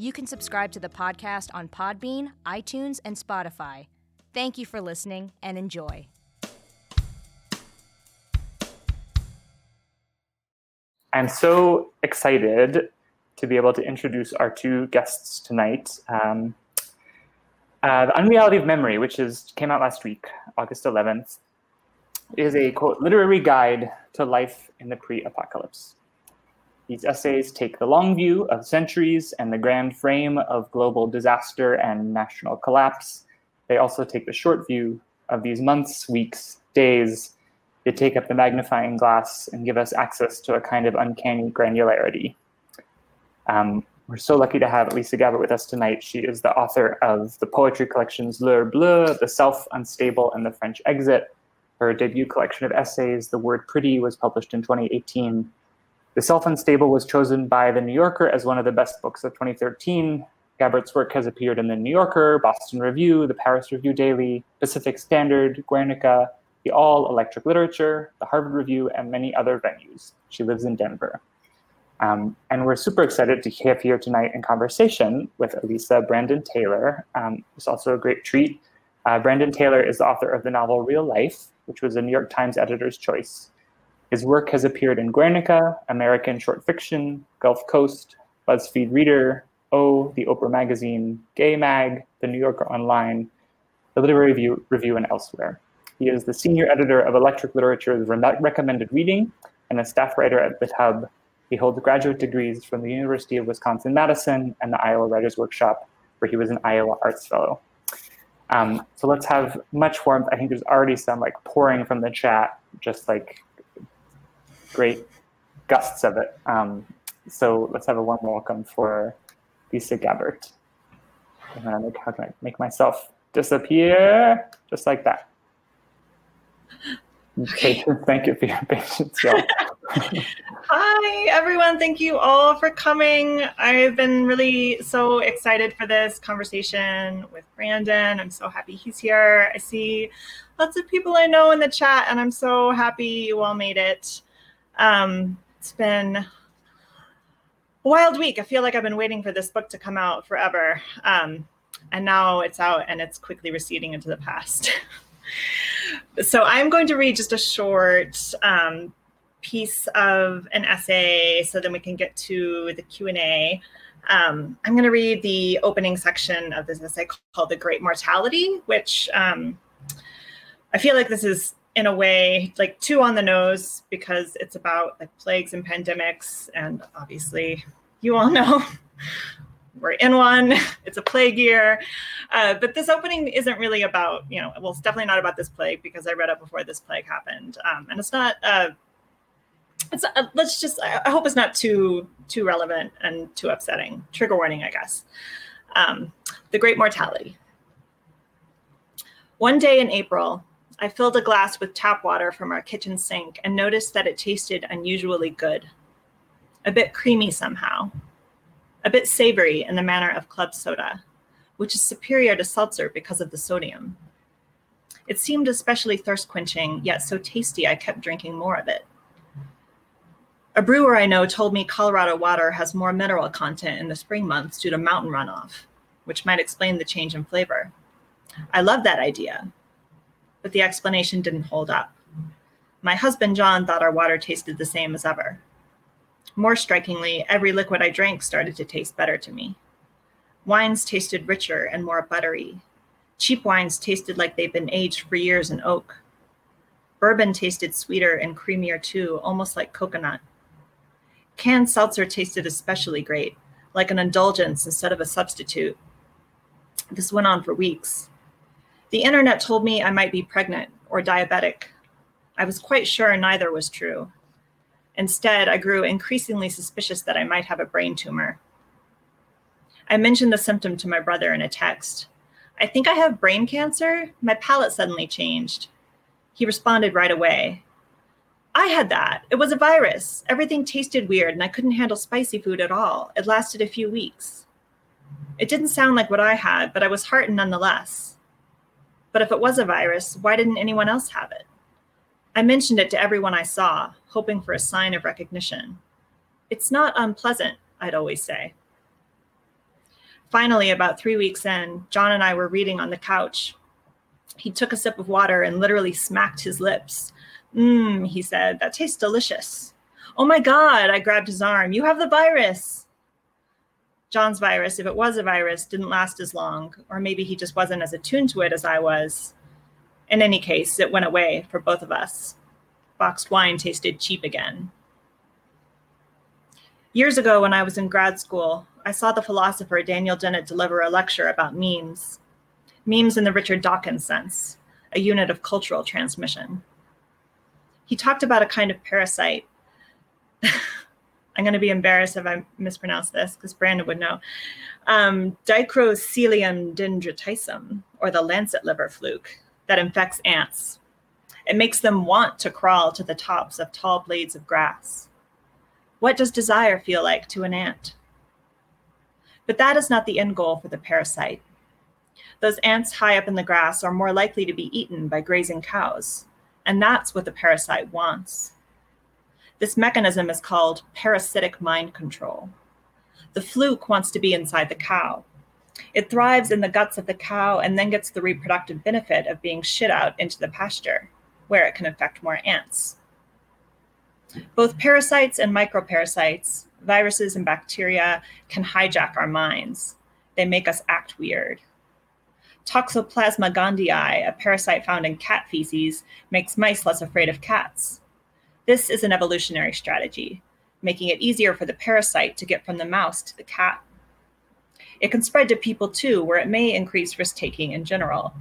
You can subscribe to the podcast on Podbean, iTunes, and Spotify. Thank you for listening and enjoy. I'm so excited to be able to introduce our two guests tonight. Um, uh, the Unreality of Memory, which is came out last week, August 11th, is a quote literary guide to life in the pre-apocalypse. These essays take the long view of centuries and the grand frame of global disaster and national collapse. They also take the short view of these months, weeks, days. They take up the magnifying glass and give us access to a kind of uncanny granularity. Um, we're so lucky to have Elisa Gabbert with us tonight. She is the author of the poetry collections L'Heure Bleue, The Self, Unstable, and The French Exit. Her debut collection of essays, The Word Pretty, was published in 2018. The Self Unstable was chosen by The New Yorker as one of the best books of 2013. Gabbert's work has appeared in The New Yorker, Boston Review, The Paris Review Daily, Pacific Standard, Guernica, the Awl Electric Literature, the Harvard Review, and many other venues. She lives in Denver. Um, and we're super excited to have here tonight in conversation with Elisa Brandon Taylor. Um, it's also a great treat. Uh, Brandon Taylor is the author of the novel Real Life, which was a New York Times editor's choice. His work has appeared in Guernica, American Short Fiction, Gulf Coast, BuzzFeed Reader, O, the Oprah Magazine, Gay Mag, The New Yorker Online, The Literary Review, Review and elsewhere. He is the senior editor of Electric Literature's Recommended Reading and a staff writer at The Hub, he holds graduate degrees from the University of Wisconsin Madison and the Iowa Writers Workshop, where he was an Iowa Arts Fellow. Um, so let's have much warmth. I think there's already some like pouring from the chat, just like great gusts of it. Um, so let's have a warm welcome for Lisa Gabbert. And make, how can I make myself disappear? Just like that. Okay. Thank you for your patience, y'all. Hi, everyone. Thank you all for coming. I've been really so excited for this conversation with Brandon. I'm so happy he's here. I see lots of people I know in the chat, and I'm so happy you all made it. Um, it's been a wild week. I feel like I've been waiting for this book to come out forever. Um, and now it's out and it's quickly receding into the past. so I'm going to read just a short um, piece of an essay so then we can get to the q&a um, i'm going to read the opening section of this essay called the great mortality which um, i feel like this is in a way like too on the nose because it's about like plagues and pandemics and obviously you all know we're in one it's a plague year. Uh, but this opening isn't really about you know well it's definitely not about this plague because i read it before this plague happened. Um, and it's not uh, it's uh, let's just i hope it's not too too relevant and too upsetting. Trigger warning i guess. Um, the great mortality. One day in april i filled a glass with tap water from our kitchen sink and noticed that it tasted unusually good. A bit creamy somehow. A bit savory in the manner of club soda which is superior to seltzer because of the sodium. It seemed especially thirst quenching yet so tasty i kept drinking more of it. A brewer I know told me Colorado water has more mineral content in the spring months due to mountain runoff, which might explain the change in flavor. I love that idea, but the explanation didn't hold up. My husband John thought our water tasted the same as ever. More strikingly, every liquid I drank started to taste better to me. Wines tasted richer and more buttery. Cheap wines tasted like they'd been aged for years in oak. Bourbon tasted sweeter and creamier too, almost like coconut. Canned seltzer tasted especially great, like an indulgence instead of a substitute. This went on for weeks. The internet told me I might be pregnant or diabetic. I was quite sure neither was true. Instead, I grew increasingly suspicious that I might have a brain tumor. I mentioned the symptom to my brother in a text. I think I have brain cancer. My palate suddenly changed. He responded right away. I had that. It was a virus. Everything tasted weird, and I couldn't handle spicy food at all. It lasted a few weeks. It didn't sound like what I had, but I was heartened nonetheless. But if it was a virus, why didn't anyone else have it? I mentioned it to everyone I saw, hoping for a sign of recognition. It's not unpleasant, I'd always say. Finally, about three weeks in, John and I were reading on the couch. He took a sip of water and literally smacked his lips. Mmm, he said, that tastes delicious. Oh my God, I grabbed his arm. You have the virus. John's virus, if it was a virus, didn't last as long, or maybe he just wasn't as attuned to it as I was. In any case, it went away for both of us. Boxed wine tasted cheap again. Years ago, when I was in grad school, I saw the philosopher Daniel Dennett deliver a lecture about memes. Memes in the Richard Dawkins sense, a unit of cultural transmission. He talked about a kind of parasite. I'm going to be embarrassed if I mispronounce this because Brandon would know. Um, Dicrocoelium dendriticum, or the lancet liver fluke, that infects ants. It makes them want to crawl to the tops of tall blades of grass. What does desire feel like to an ant? But that is not the end goal for the parasite. Those ants high up in the grass are more likely to be eaten by grazing cows, and that's what the parasite wants. This mechanism is called parasitic mind control. The fluke wants to be inside the cow. It thrives in the guts of the cow and then gets the reproductive benefit of being shit out into the pasture, where it can infect more ants. Both parasites and microparasites viruses and bacteria can hijack our minds. They make us act weird. Toxoplasma gondii, a parasite found in cat feces, makes mice less afraid of cats. This is an evolutionary strategy, making it easier for the parasite to get from the mouse to the cat. It can spread to people too, where it may increase risk taking in general.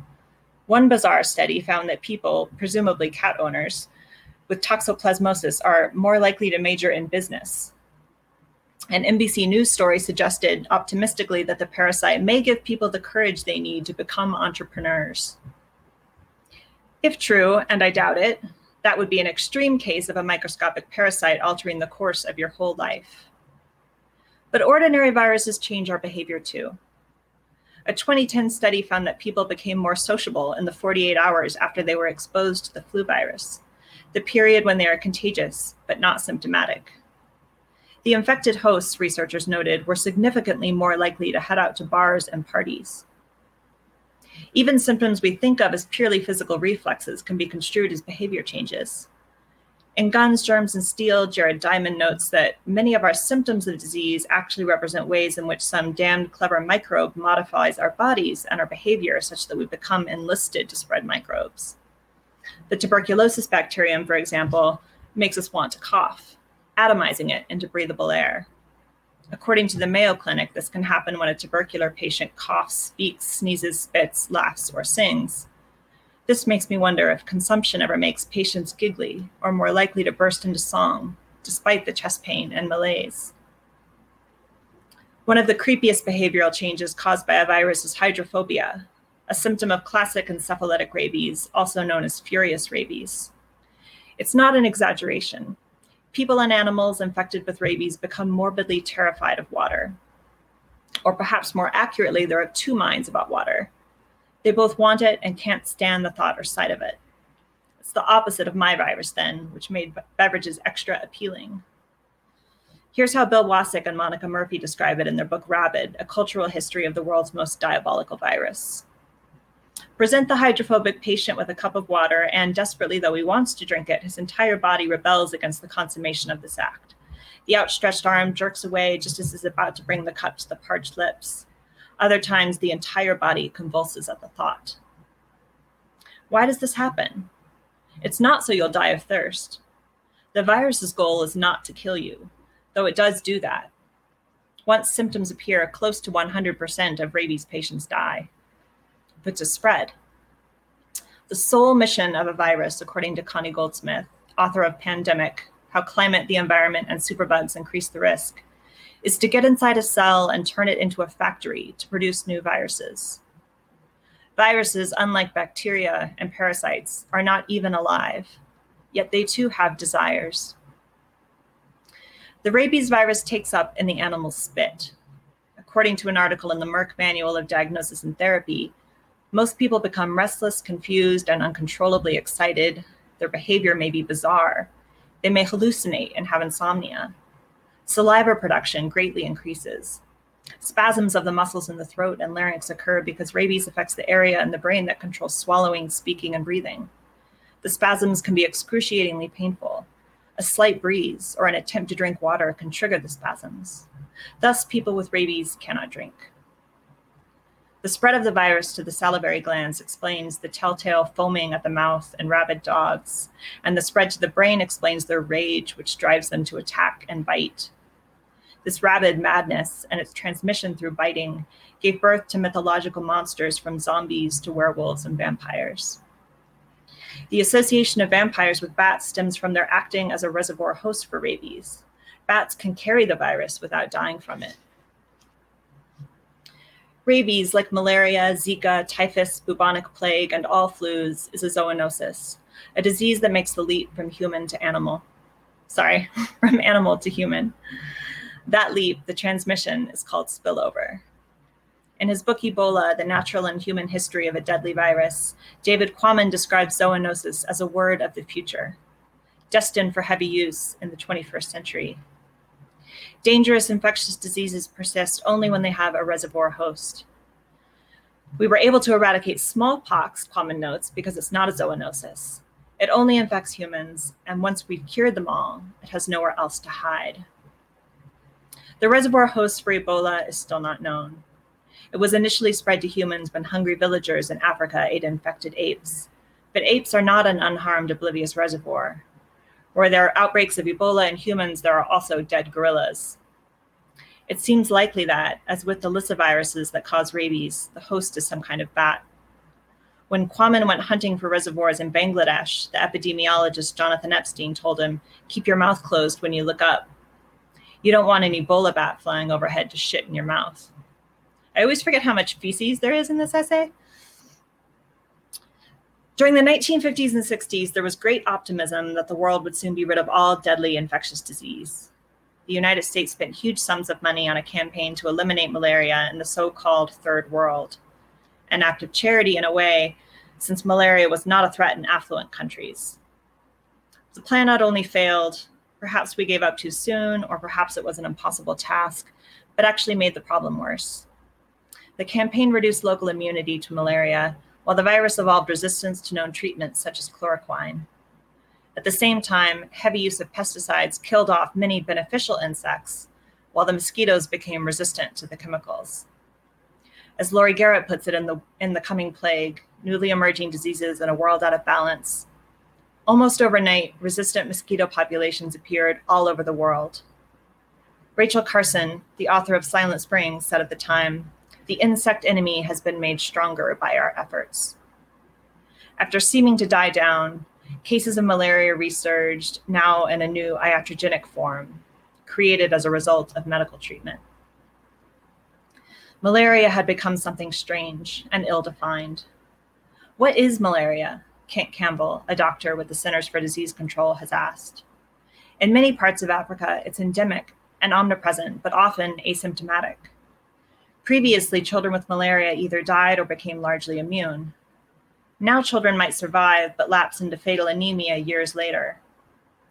One bizarre study found that people, presumably cat owners, with toxoplasmosis are more likely to major in business, an NBC News story suggested optimistically that the parasite may give people the courage they need to become entrepreneurs. If true, and I doubt it, that would be an extreme case of a microscopic parasite altering the course of your whole life. But ordinary viruses change our behavior too. A 2010 study found that people became more sociable in the 48 hours after they were exposed to the flu virus, the period when they are contagious but not symptomatic. The infected hosts, researchers noted, were significantly more likely to head out to bars and parties. Even symptoms we think of as purely physical reflexes can be construed as behavior changes. In Guns, Germs, and Steel, Jared Diamond notes that many of our symptoms of disease actually represent ways in which some damned clever microbe modifies our bodies and our behavior such that we become enlisted to spread microbes. The tuberculosis bacterium, for example, makes us want to cough atomizing it into breathable air. According to the Mayo Clinic, this can happen when a tubercular patient coughs, speaks, sneezes, spits, laughs, or sings. This makes me wonder if consumption ever makes patients giggly or more likely to burst into song, despite the chest pain and malaise. One of the creepiest behavioral changes caused by a virus is hydrophobia, a symptom of classic encephalitic rabies, also known as furious rabies. It's not an exaggeration people and animals infected with rabies become morbidly terrified of water. Or perhaps more accurately, there are two minds about water. They both want it and can't stand the thought or sight of it. It's the opposite of my virus, then, which made beverages extra appealing. Here's how Bill Wasik and Monica Murphy describe it in their book Rabid A Cultural History of the World's Most Diabolical Virus. Present the hydrophobic patient with a cup of water, and desperately though he wants to drink it, his entire body rebels against the consummation of this act. The outstretched arm jerks away just as he's about to bring the cup to the parched lips. Other times, the entire body convulses at the thought. Why does this happen? It's not so you'll die of thirst. The virus's goal is not to kill you, though it does do that. Once symptoms appear, close to 100% of rabies patients die. But to spread. The sole mission of a virus, according to Connie Goldsmith, author of Pandemic How Climate, the Environment, and Superbugs Increase the Risk, is to get inside a cell and turn it into a factory to produce new viruses. Viruses, unlike bacteria and parasites, are not even alive, yet they too have desires. The rabies virus takes up in the animal's spit. According to an article in the Merck Manual of Diagnosis and Therapy, most people become restless, confused, and uncontrollably excited. Their behavior may be bizarre. They may hallucinate and have insomnia. Saliva production greatly increases. Spasms of the muscles in the throat and larynx occur because rabies affects the area in the brain that controls swallowing, speaking, and breathing. The spasms can be excruciatingly painful. A slight breeze or an attempt to drink water can trigger the spasms. Thus, people with rabies cannot drink. The spread of the virus to the salivary glands explains the telltale foaming at the mouth in rabid dogs, and the spread to the brain explains their rage, which drives them to attack and bite. This rabid madness and its transmission through biting gave birth to mythological monsters from zombies to werewolves and vampires. The association of vampires with bats stems from their acting as a reservoir host for rabies. Bats can carry the virus without dying from it. Rabies, like malaria, Zika, typhus, bubonic plague, and all flus, is a zoonosis, a disease that makes the leap from human to animal. Sorry, from animal to human. That leap, the transmission, is called spillover. In his book Ebola, The Natural and Human History of a Deadly Virus, David Quammen describes zoonosis as a word of the future, destined for heavy use in the 21st century. Dangerous infectious diseases persist only when they have a reservoir host. We were able to eradicate smallpox, Quammen notes, because it's not a zoonosis. It only infects humans, and once we've cured them all, it has nowhere else to hide. The reservoir host for Ebola is still not known. It was initially spread to humans when hungry villagers in Africa ate infected apes. But apes are not an unharmed, oblivious reservoir. Where there are outbreaks of Ebola in humans, there are also dead gorillas. It seems likely that, as with the lyssaviruses that cause rabies, the host is some kind of bat. When Quammen went hunting for reservoirs in Bangladesh, the epidemiologist Jonathan Epstein told him, Keep your mouth closed when you look up. You don't want an Ebola bat flying overhead to shit in your mouth. I always forget how much feces there is in this essay. During the 1950s and 60s, there was great optimism that the world would soon be rid of all deadly infectious disease. The United States spent huge sums of money on a campaign to eliminate malaria in the so called Third World, an act of charity in a way, since malaria was not a threat in affluent countries. The plan not only failed, Perhaps we gave up too soon, or perhaps it was an impossible task, but actually made the problem worse. The campaign reduced local immunity to malaria, while the virus evolved resistance to known treatments such as chloroquine. At the same time, heavy use of pesticides killed off many beneficial insects, while the mosquitoes became resistant to the chemicals. As Laurie Garrett puts it in the, in the Coming Plague, newly emerging diseases in a world out of balance, Almost overnight, resistant mosquito populations appeared all over the world. Rachel Carson, the author of Silent Spring, said at the time, the insect enemy has been made stronger by our efforts. After seeming to die down, cases of malaria resurged, now in a new iatrogenic form, created as a result of medical treatment. Malaria had become something strange and ill defined. What is malaria? Kent Campbell, a doctor with the Centers for Disease Control, has asked. In many parts of Africa, it's endemic and omnipresent, but often asymptomatic. Previously, children with malaria either died or became largely immune. Now, children might survive but lapse into fatal anemia years later,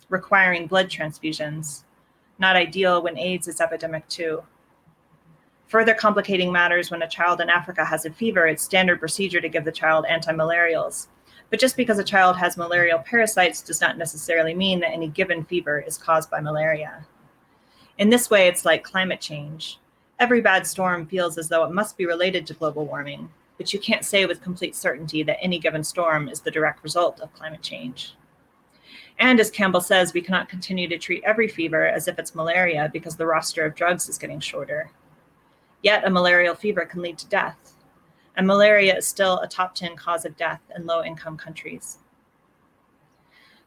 requiring blood transfusions. Not ideal when AIDS is epidemic too. Further complicating matters when a child in Africa has a fever, it's standard procedure to give the child antimalarials, but just because a child has malarial parasites does not necessarily mean that any given fever is caused by malaria. In this way, it's like climate change. Every bad storm feels as though it must be related to global warming, but you can't say with complete certainty that any given storm is the direct result of climate change. And as Campbell says, we cannot continue to treat every fever as if it's malaria because the roster of drugs is getting shorter. Yet, a malarial fever can lead to death, and malaria is still a top 10 cause of death in low income countries.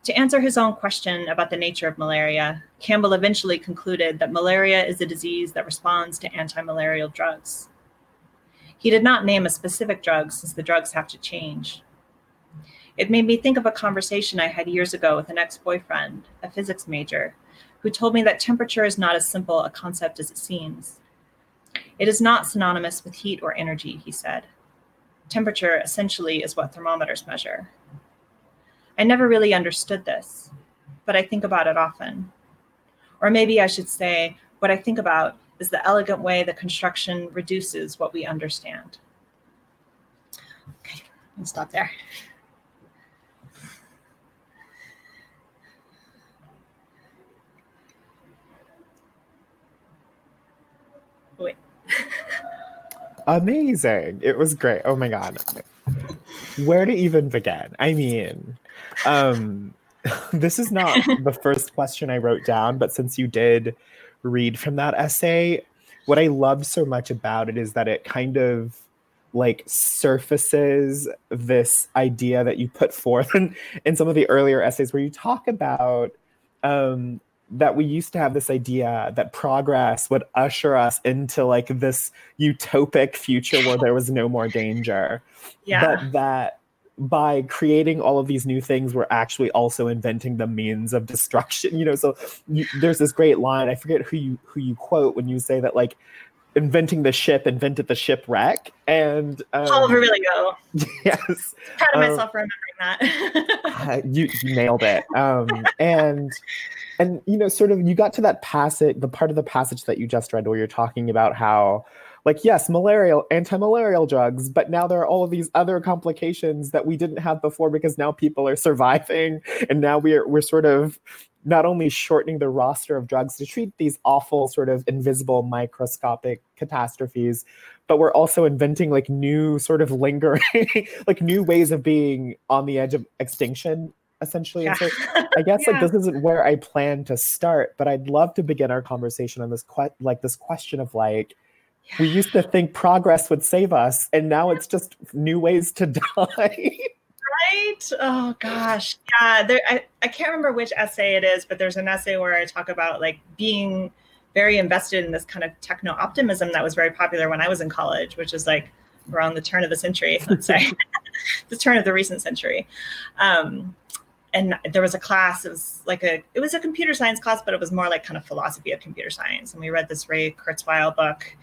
To answer his own question about the nature of malaria, Campbell eventually concluded that malaria is a disease that responds to anti malarial drugs. He did not name a specific drug since the drugs have to change. It made me think of a conversation I had years ago with an ex boyfriend, a physics major, who told me that temperature is not as simple a concept as it seems. It is not synonymous with heat or energy, he said. Temperature essentially is what thermometers measure. I never really understood this, but I think about it often. Or maybe I should say, what I think about is the elegant way the construction reduces what we understand. Okay, I'll stop there. Oh, wait. Amazing. It was great. Oh my god. Where to even begin? I mean, um this is not the first question I wrote down, but since you did read from that essay, what I love so much about it is that it kind of like surfaces this idea that you put forth in, in some of the earlier essays where you talk about um, that we used to have this idea that progress would usher us into like this utopic future where there was no more danger. Yeah. But that by creating all of these new things, we're actually also inventing the means of destruction. You know, so you, there's this great line. I forget who you who you quote when you say that like inventing the ship invented the shipwreck. And um, Oliver really go. Yes, Proud of um, myself for remembering that. you, you nailed it. Um, and and you know, sort of, you got to that passage, the part of the passage that you just read, where you're talking about how, like, yes, malarial, anti-malarial drugs, but now there are all of these other complications that we didn't have before because now people are surviving, and now we're we're sort of not only shortening the roster of drugs to treat these awful sort of invisible microscopic catastrophes but we're also inventing like new sort of lingering like new ways of being on the edge of extinction essentially. And so i guess Yeah. like this isn't where i plan to start but i'd love to begin our conversation on this que- like this question of like we used to think progress would save us and now it's just new ways to die Right? Oh gosh. Yeah. There I, I can't remember which essay it is, but there's an essay where I talk about like being very invested in this kind of techno optimism that was very popular when I was in college, which is like around the turn of the century, let's say. the turn of the recent century. Um and there was a class, it was like a it was a computer science class, but it was more like kind of philosophy of computer science. And we read this Ray Kurzweil book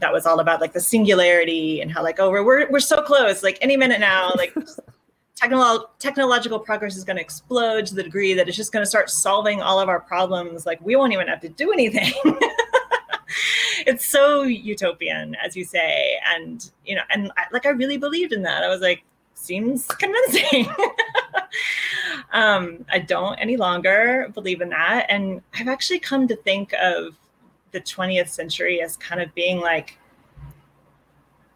that was all about like the singularity and how like oh we're we're, we're so close like any minute now like technolo- technological progress is going to explode to the degree that it's just going to start solving all of our problems like we won't even have to do anything. It's so utopian as you say. And you know and I, like i really believed in that. I was like seems convincing. Um i don't any longer believe in that. And i've actually come to think of the 20th century as kind of being like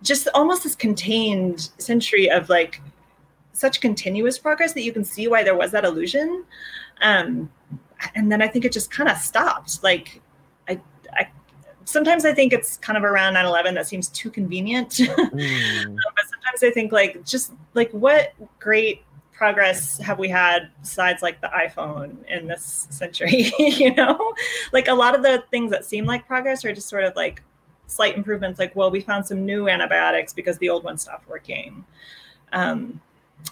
just almost this contained century of like such continuous progress that you can see why there was that illusion. Um and then i think it just kind of stopped. Like sometimes i think it's kind of around 9-11 that seems too convenient Mm. but sometimes I think like just like what great progress have we had besides like the iPhone in this century? you know, like a lot of the things that seem like progress are just sort of like slight improvements. Like, well, we found some new antibiotics because the old ones stopped working. Um,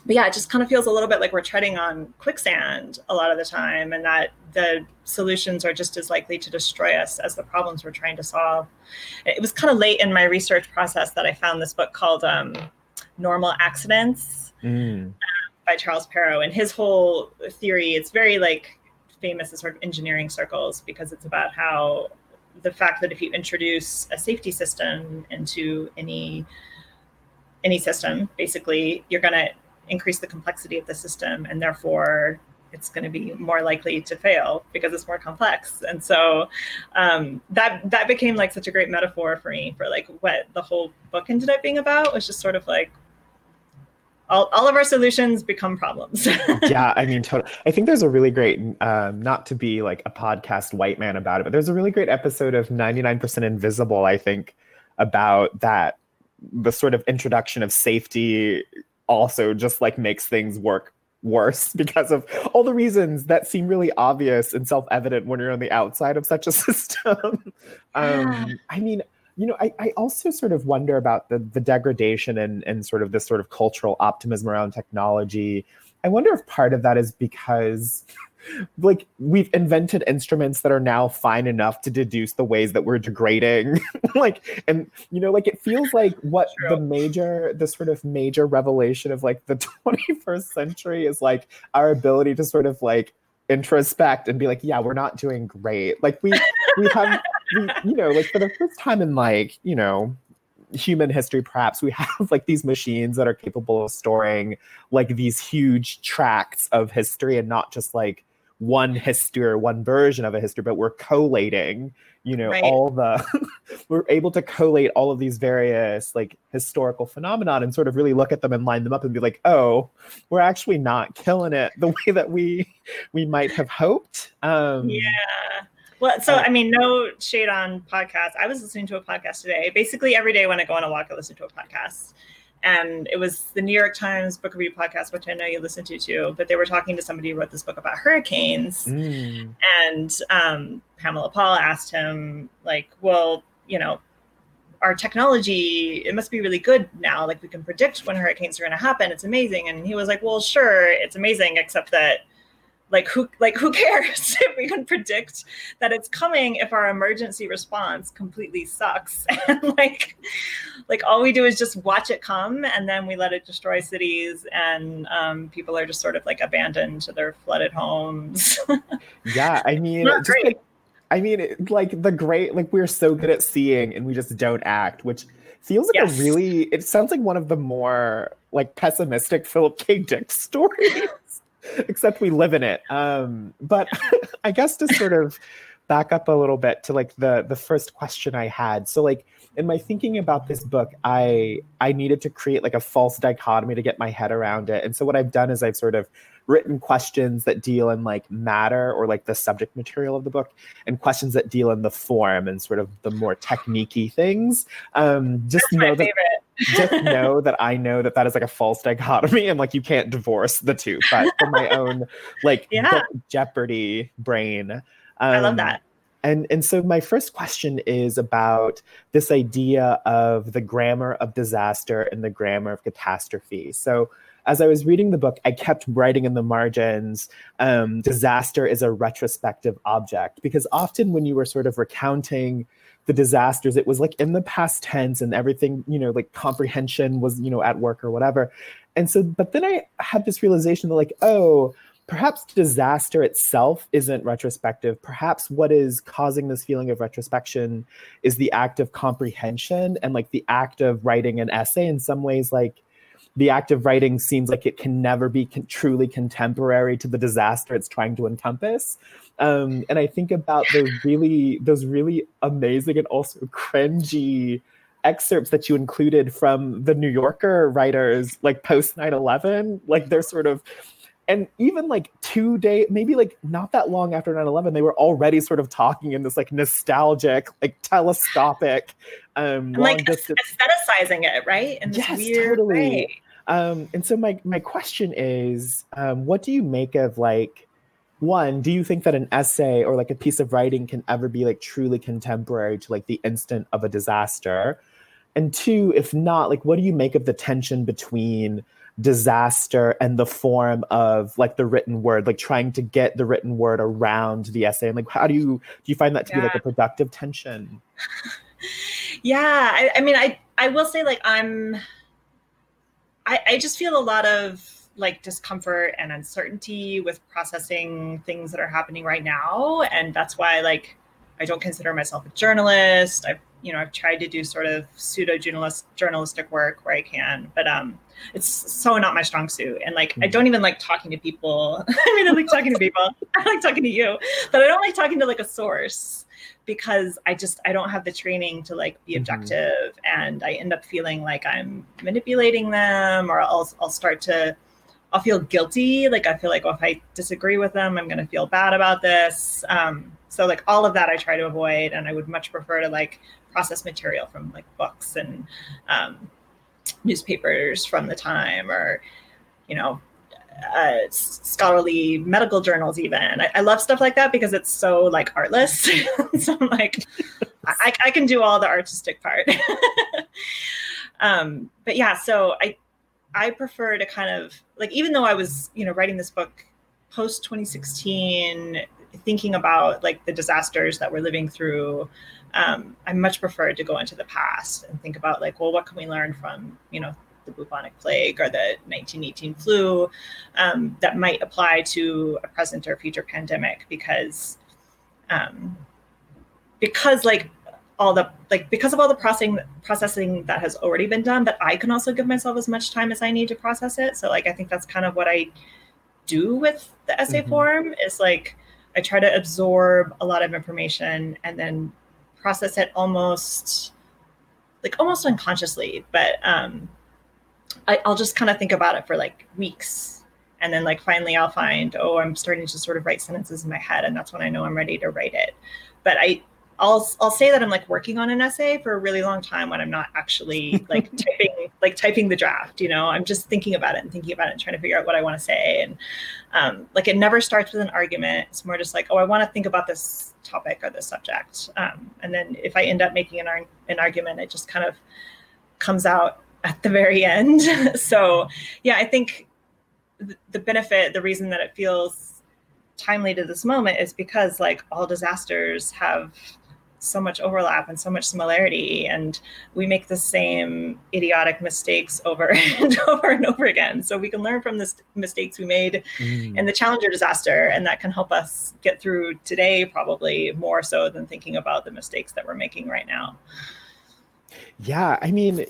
but yeah, it just kind of feels a little bit like we're treading on quicksand a lot of the time, and that the solutions are just as likely to destroy us as the problems we're trying to solve. It was kind of late in my research process that I found this book called um, Normal Accidents Mm. by Charles Perrow. And his whole theory, it's very like famous in sort of engineering circles because it's about how the fact that if you introduce a safety system into any any system, basically you're going to increase the complexity of the system and therefore it's going to be more likely to fail because it's more complex. And so um, that that became like such a great metaphor for me for like what the whole book ended up being about was just sort of like all, all of our solutions become problems. Yeah i mean totally i think there's a really great um, not to be like a podcast white man about it but there's a really great episode of 99% invisible i think about that the sort of introduction of safety also just like makes things work worse because of all the reasons that seem really obvious and self-evident when you're on the outside of such a system. um, I mean, you know, I, I also sort of wonder about the the degradation and and sort of this sort of cultural optimism around technology. I wonder if part of that is because like we've invented instruments that are now fine enough to deduce the ways that we're degrading like and you know like it feels like what True. the major the sort of major revelation of like the 21st century is like our ability to sort of like introspect and be like yeah we're not doing great like we we have we, you know like for the first time in like you know human history perhaps we have like these machines that are capable of storing like these huge tracts of history and not just like one history or one version of a history, but we're collating, you know, right. all the we're able to collate all of these various like historical phenomenon and sort of really look at them and line them up and be like, oh, we're actually not killing it the way that we we might have hoped. Um Yeah. Well, so uh, I mean, no shade on podcasts. I was listening to a podcast today. Basically, every day when I go on a walk, I listen to a podcast and it was the New York Times Book Review podcast, which I know you listen to too. But they were talking to somebody who wrote this book about hurricanes, mm. and um, Pamela Paul asked him, like, "Well, you know, our technology it must be really good now. Like, we can predict when hurricanes are going to happen. It's amazing." And he was like, "Well, sure, it's amazing, except that." Like who like who cares if we can predict that it's coming if our emergency response completely sucks? And like like all we do is just watch it come and then we let it destroy cities and um, people are just sort of like abandoned to their flooded homes. Yeah i mean just like, i mean like the great like we're so good at seeing and we just don't act which feels like yes. a really it sounds like one of the more like pessimistic philip k. Dick stories except we live in it. Um, but I guess to sort of back up a little bit to like the the first question I had. So like in my thinking about this book, I I needed to create like a false dichotomy to get my head around it. And so what I've done is I've sort of written questions that deal in like matter or like the subject material of the book and questions that deal in the form and sort of the more techniquey things. Um, just That's know that favorite just know that I know that that is like a false dichotomy and like you can't divorce the two. But for my own like yeah. Jeopardy brain, um, I love um, that. And and so my first question is about this idea of the grammar of disaster and the grammar of catastrophe. So as I was reading the book, I kept writing in the margins, um, disaster is a retrospective object, because often when you were sort of recounting the disasters. It was like in the past tense and everything you know like comprehension was you know at work or whatever. And so but then i had this realization that like oh perhaps disaster itself isn't retrospective. Perhaps what is causing this feeling of retrospection is the act of comprehension and like the act of writing an essay in some ways like the act of writing seems like it can never be con- truly contemporary to the disaster it's trying to encompass. Um, and I think about those really those really amazing and also cringy excerpts that you included from the New Yorker writers like post 9-11 like they're sort of and even like two day maybe like not that long after 9-11 they were already sort of talking in this like nostalgic like telescopic um like aestheticizing it right? In this yes, weird totally. way um and so my my question is um what do you make of like one do you think that an essay or like a piece of writing can ever be like truly contemporary to like the instant of a disaster? And two if not like what do you make of the tension between disaster and the form of like the written word like trying to get the written word around the essay? And like how do you do you find that to yeah. be like a productive tension? Yeah I, I mean i i will say like i'm I, I just feel a lot of like discomfort and uncertainty with processing things that are happening right now and that's why like I don't consider myself a journalist. I've you know I've tried to do sort of pseudo journalist journalistic work where I can, but um, it's so not my strong suit. And like I Hmm. don't even like talking to people. I mean, I like talking to people. I like talking to you, but I don't like talking to like a source because I just I don't have the training to like be Mhm. objective, and I end up feeling like I'm manipulating them, or I'll I'll start to I'll feel guilty. Like I feel like, well, if I disagree with them, I'm going to feel bad about this. Um, so like all of that I try to avoid, and I would much prefer to like process material from like books and um, newspapers from the time, or you know, uh, scholarly medical journals. Even I, I love stuff like that because it's so like artless. so I'm like, I, I can do all the artistic part. um, but yeah, so I I prefer to kind of like even though I was, you know, writing this book post 2016, thinking about like the disasters that we're living through, um, I much prefer to go into the past and think about like, well, what can we learn from, you know, the bubonic plague or the 1918 flu um, that might apply to a present or future pandemic because um, because like all the like because of all the processing processing that has already been done that i can also give myself as much time as i need to process it so like i think that's kind of what i do with the essay Mhm. form is like i try to absorb a lot of information and then process it almost like almost unconsciously but um I, i'll just kind of think about it for like weeks. And then like finally i'll find oh i'm starting to sort of write sentences in my head and that's when i know i'm ready to write it. But i I'll I'll say that I'm like working on an essay for a really long time when I'm not actually like typing like typing the draft. You know, I'm just thinking about it and thinking about it and trying to figure out what I want to say. And um, like it never starts with an argument. It's more just like, oh, I want to think about this topic or this subject. Um, and then if I end up making an ar- an argument, it just kind of comes out at the very end. so yeah, I think th- the benefit, the reason that it feels timely to this moment is because like all disasters have so much overlap and so much similarity and we make the same idiotic mistakes over and over and over again so we can learn from the mistakes we made Mm. in the challenger disaster and that can help us get through today probably more so than thinking about the mistakes that we're making right now Yeah, I mean,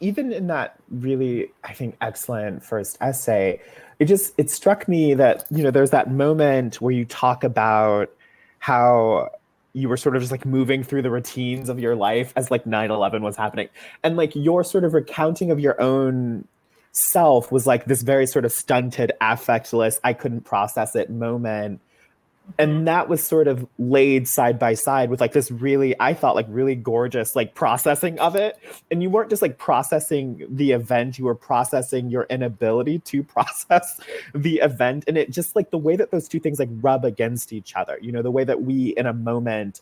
even in that really, I think, excellent first essay, it just it struck me that you know there's that moment where you talk about how you were sort of just like moving through the routines of your life as like 9-11 was happening. And like your sort of recounting of your own self was like this very sort of stunted affectless i couldn't process it moment and mm-hmm. that was sort of laid side by side with like this really i thought like really gorgeous like processing of it. And you weren't just like processing the event you were processing your inability to process the event. And it just like the way that those two things like rub against each other you know the way that we in a moment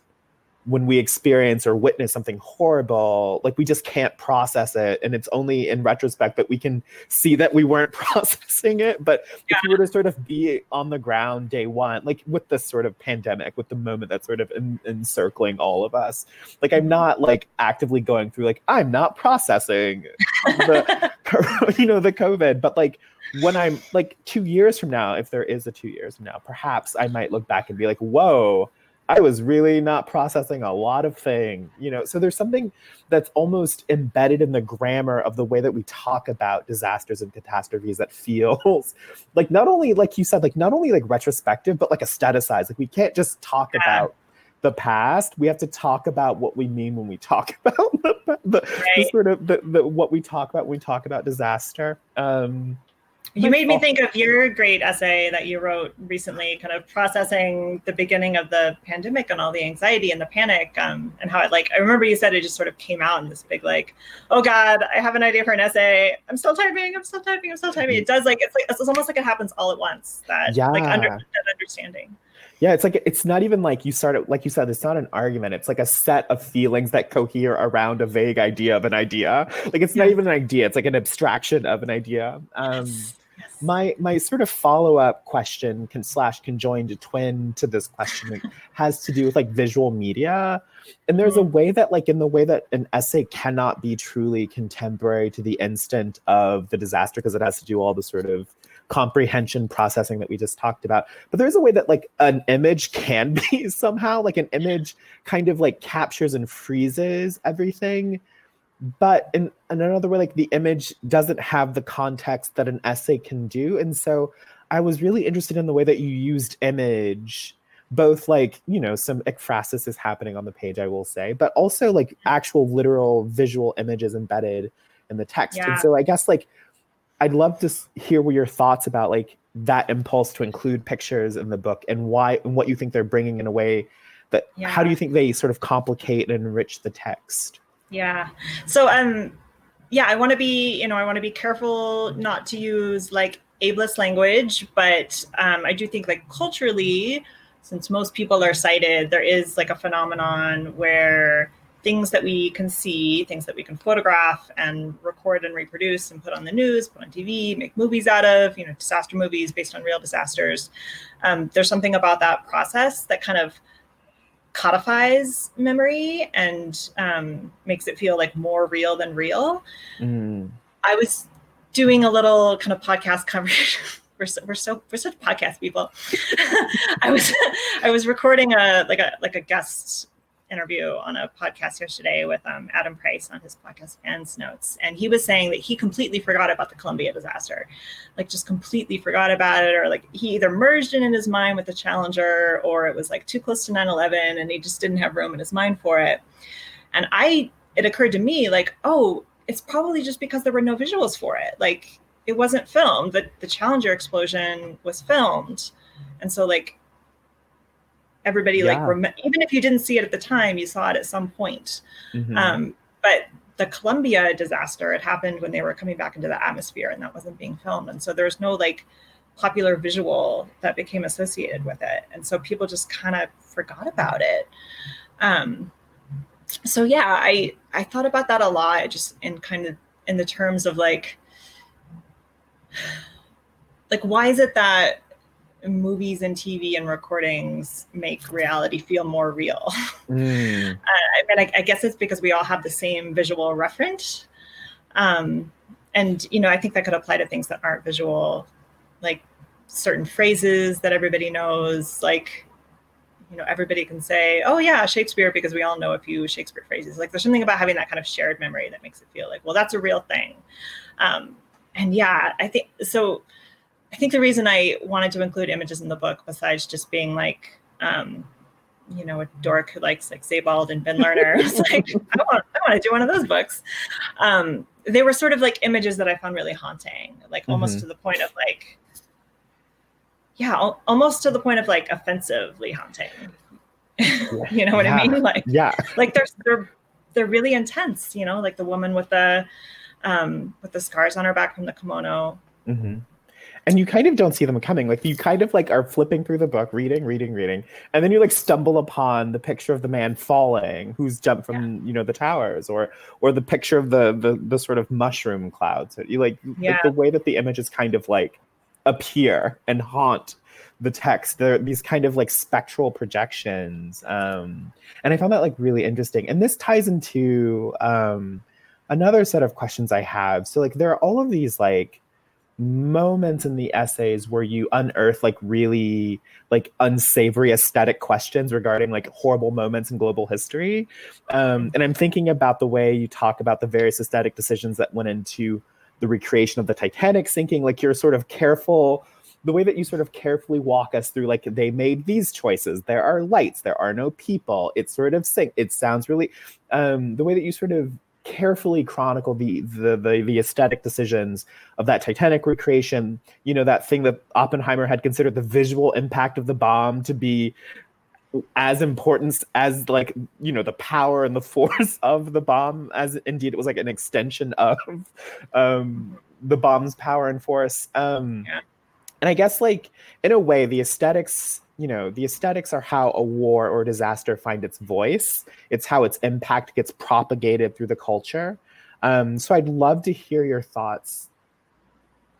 when we experience or witness something horrible like we just can't process it. And it's only in retrospect that we can see that we weren't processing it. But if you were to sort of be on the ground day one like with this sort of pandemic with the moment that's sort of en- encircling all of us like i'm not like actively going through like i'm not processing the you know the covid. But like when i'm like two years from now if there is a two years from now perhaps i might look back and be like whoa I was really not processing a lot of thing, you know. So there's something that's almost embedded in the grammar of the way that we talk about disasters and catastrophes that feels like not only like you said, like not only like retrospective, but like aestheticized. Like we can't just talk Yeah. about the past. We have to talk about what we mean when we talk about the, the, the sort of the, the what we talk about when we talk about disaster. Um, You made me think of your great essay that you wrote recently, kind of processing the beginning of the pandemic and all the anxiety and the panic, um, and how it like. I remember you said it just sort of came out in this big like, "Oh God, I have an idea for an essay. I'm still typing. I'm still typing. I'm still typing." It does like it's like it's almost like it happens all at once. That like under that understanding. Yeah, it's like it's not even like you started like you said, it's not an argument. It's like a set of feelings that cohere around a vague idea of an idea. Like it's not even an idea, it's like an abstraction of an idea. Um Yes. Yes. my my sort of follow-up question can slash conjoined twin to this question has to do with like visual media and there's a way that like in the way that an essay cannot be truly contemporary to the instant of the disaster because it has to do all the sort of comprehension processing that we just talked about. But there's a way that like an image can be somehow like an image kind of like captures and freezes everything. But in, in another way like the image doesn't have the context that an essay can do. And so i was really interested in the way that you used image. Both like you know some ekphrasis is happening on the page i will say but also like actual literal visual images embedded in the text. Yeah. and so i guess like i'd love to hear what your thoughts about like that impulse to include pictures in the book and why and what you think they're bringing in a way that how do you think they sort of complicate and enrich the text Yeah. So um yeah, I want to be, you know, I want to be careful not to use like ableist language, but um I do think like culturally since most people are sighted, there is like a phenomenon where things that we can see, things that we can photograph and record and reproduce and put on the news, put on TV, make movies out of, you know, disaster movies based on real disasters. Um, there's something about that process that kind of codifies memory and um, makes it feel like more real than real. Mm. I was doing a little kind of podcast conversation. We're so, we're so we're such podcast people. I was I was recording a like a like a guest interview on a podcast yesterday with um, Adam Price on his podcast Fans Notes, and he was saying that he completely forgot about the Columbia disaster, like just completely forgot about it, or like he either merged it in his mind with the Challenger, or it was like too close to 9/11, and he just didn't have room in his mind for it. And I, it occurred to me like, oh, it's probably just because there were no visuals for it, like it wasn't filmed. The the Challenger explosion was filmed, and so like everybody like Yeah. rem- even if you didn't see it at the time you saw it at some point Mhm. um, but the columbia disaster it happened when they were coming back into the atmosphere and that wasn't being filmed and so there's no like popular visual that became associated with it and so people just kind of forgot about it um, so yeah i i thought about that a lot just in kind of in the terms of like like why is it that movies and tv and recordings make reality feel more real Mm. I mean, I, I guess it's because we all have the same visual reference. Um, and, you know, I think that could apply to things that aren't visual, like certain phrases that everybody knows. Like, you know, everybody can say, oh, yeah, Shakespeare, because we all know a few Shakespeare phrases. Like, there's something about having that kind of shared memory that makes it feel like, well, that's a real thing. Um, and yeah, I think so. I think the reason I wanted to include images in the book, besides just being like, um, you know, a dork who likes like Sebald and Ben Lerner. Like, I want, I want to do one of those books. Um, they were sort of like images that I found really haunting, like almost Mhm. to the point of like, yeah, al- almost to the point of like offensively haunting. you know what I mean? Like, yeah like they're they're they're really intense. You know, like the woman with the um, with the scars on her back from the kimono. hmm And you kind of don't see them coming. Like you kind of like are flipping through the book, reading, reading, reading, and then you like stumble upon the picture of the man falling, who's jumped from you know the towers, or or the picture of the the, the sort of mushroom clouds. So you like, Yeah. like the way that the images kind of like appear and haunt the text. They're these kind of like spectral projections. Um, and I found that like really interesting. And this ties into um, another set of questions I have. So like there are all of these like moments in the essays where you unearth like really like unsavory aesthetic questions regarding like horrible moments in global history. Um, and i'm thinking about the way you talk about the various aesthetic decisions that went into the recreation of the titanic sinking. Like you're sort of careful the way that you sort of carefully walk us through like they made these choices. There are lights. There are no people. It sort of sing it sounds really um, the way that you sort of carefully chronicle the, the the the aesthetic decisions of that Titanic recreation. You know that thing that Oppenheimer had considered the visual impact of the bomb to be as important as like you know the power and the force of the bomb as indeed it was like an extension of um the bomb's power and force um Yeah. and i guess like in a way the aesthetics you know the aesthetics are how a war or a disaster find its voice it's how its impact gets propagated through the culture um, so i'd love to hear your thoughts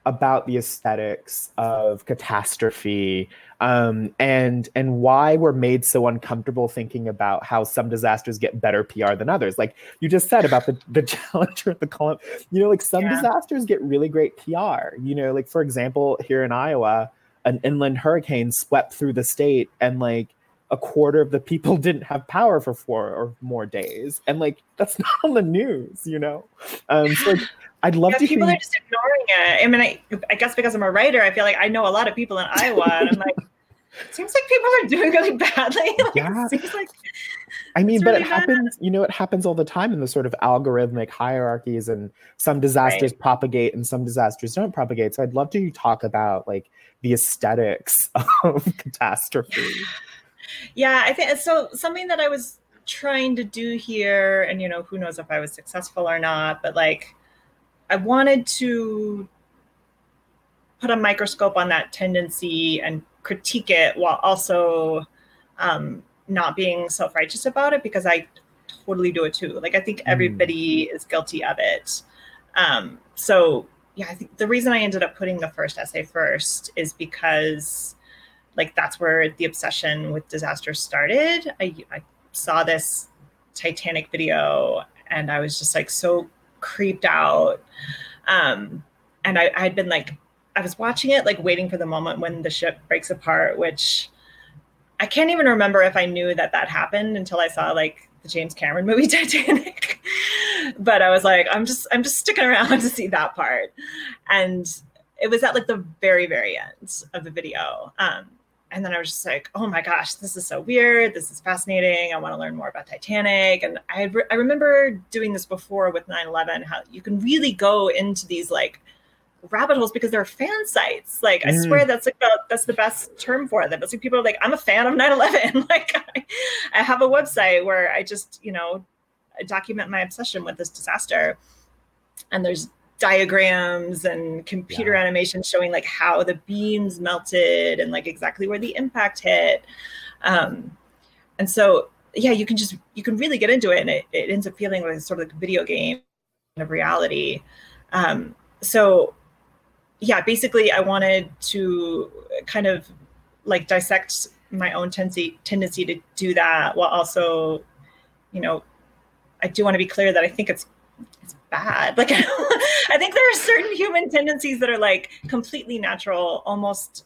about the aesthetics of catastrophe um, and and why we're made so uncomfortable thinking about how some disasters get better PR than others. Like you just said about the the Challenger, the column. You know, like some yeah. disasters get really great PR. You know, like for example, here in Iowa, an inland hurricane swept through the state, and like a quarter of the people didn't have power for four or more days, and like that's not on the news. You know, um, so like, I'd love yeah, to. People are just ignoring it. I mean, I, I guess because I'm a writer, I feel like I know a lot of people in Iowa, and I'm like seems like people are doing really badly. like, yeah. Like I mean, but really it bad. happens, you know, it happens all the time in the sort of algorithmic hierarchies, and some disasters right. propagate and some disasters don't propagate. So I'd love to talk about like the aesthetics of catastrophe. Yeah, I think so. Something that I was trying to do here, and you know, who knows if I was successful or not, but like I wanted to put a microscope on that tendency and critique it while also um, not being self righteous about it because I totally do it too. Like I think mm. everybody mm. is guilty of it. Um, so yeah, I think the reason I ended up putting the first essay first is because like that's where the obsession with disaster started. I, I saw this Titanic video and I was just like so creeped out. Um, and I, I'd been like I was watching it, like waiting for the moment when the ship breaks apart, which I can't even remember if I knew that that happened until I saw like the James Cameron movie Titanic. but I was like, I'm just, I'm just sticking around to see that part. And it was at like the very, very end of the video. Um, and then I was just like, oh my gosh, this is so weird. This is fascinating. I want to learn more about Titanic. And I, re- I remember doing this before with 9 11, how you can really go into these like rabbit holes because they're fan sites. Like I swear mm. that's like the, that's the best term for them. It's like people are like, I'm a fan of 9/11. like I, I have a website where I just you know document my obsession with this disaster, and there's diagrams and computer yeah. animation showing like how the beams melted and like exactly where the impact hit. Um, and so yeah, you can just you can really get into it, and it, it ends up feeling like sort of like a video game of reality. Um, so yeah, basically, I wanted to kind of like dissect my own tendency tendency to do that while also, you know, I do want to be clear that I think it's it's bad. Like I think there are certain human tendencies that are like completely natural, almost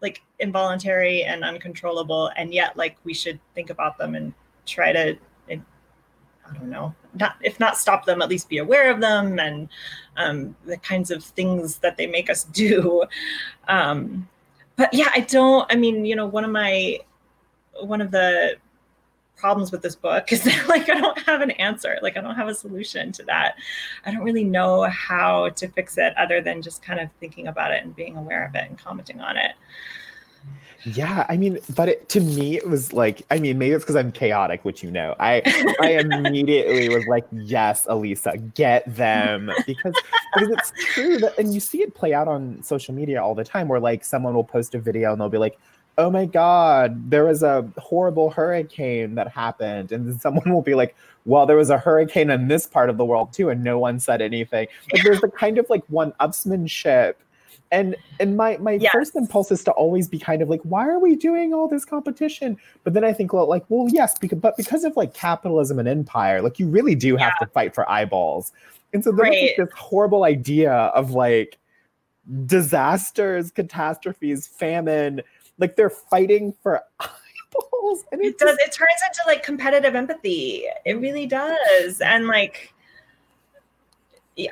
like involuntary and uncontrollable, and yet like we should think about them and try to I don't know, not if not stop them, at least be aware of them and um, the kinds of things that they make us do. Um, but yeah, I don't. I mean, you know, one of my one of the problems with this book is that like I don't have an answer. Like I don't have a solution to that. I don't really know how to fix it other than just kind of thinking about it and being aware of it and commenting on it. Yeah, I mean, but it, to me, it was like, I mean, maybe it's because I'm chaotic, which you know. I I immediately was like, yes, Elisa, get them because because it's true that, and you see it play out on social media all the time, where like someone will post a video and they'll be like, oh my god, there was a horrible hurricane that happened, and then someone will be like, well, there was a hurricane in this part of the world too, and no one said anything. But there's the kind of like one-upsmanship and and my my yes. first impulse is to always be kind of like why are we doing all this competition but then i think well like well yes because but because of like capitalism and empire like you really do have yeah. to fight for eyeballs and so there's right. like this horrible idea of like disasters catastrophes famine like they're fighting for eyeballs and it, it does it turns into like competitive empathy it really does and like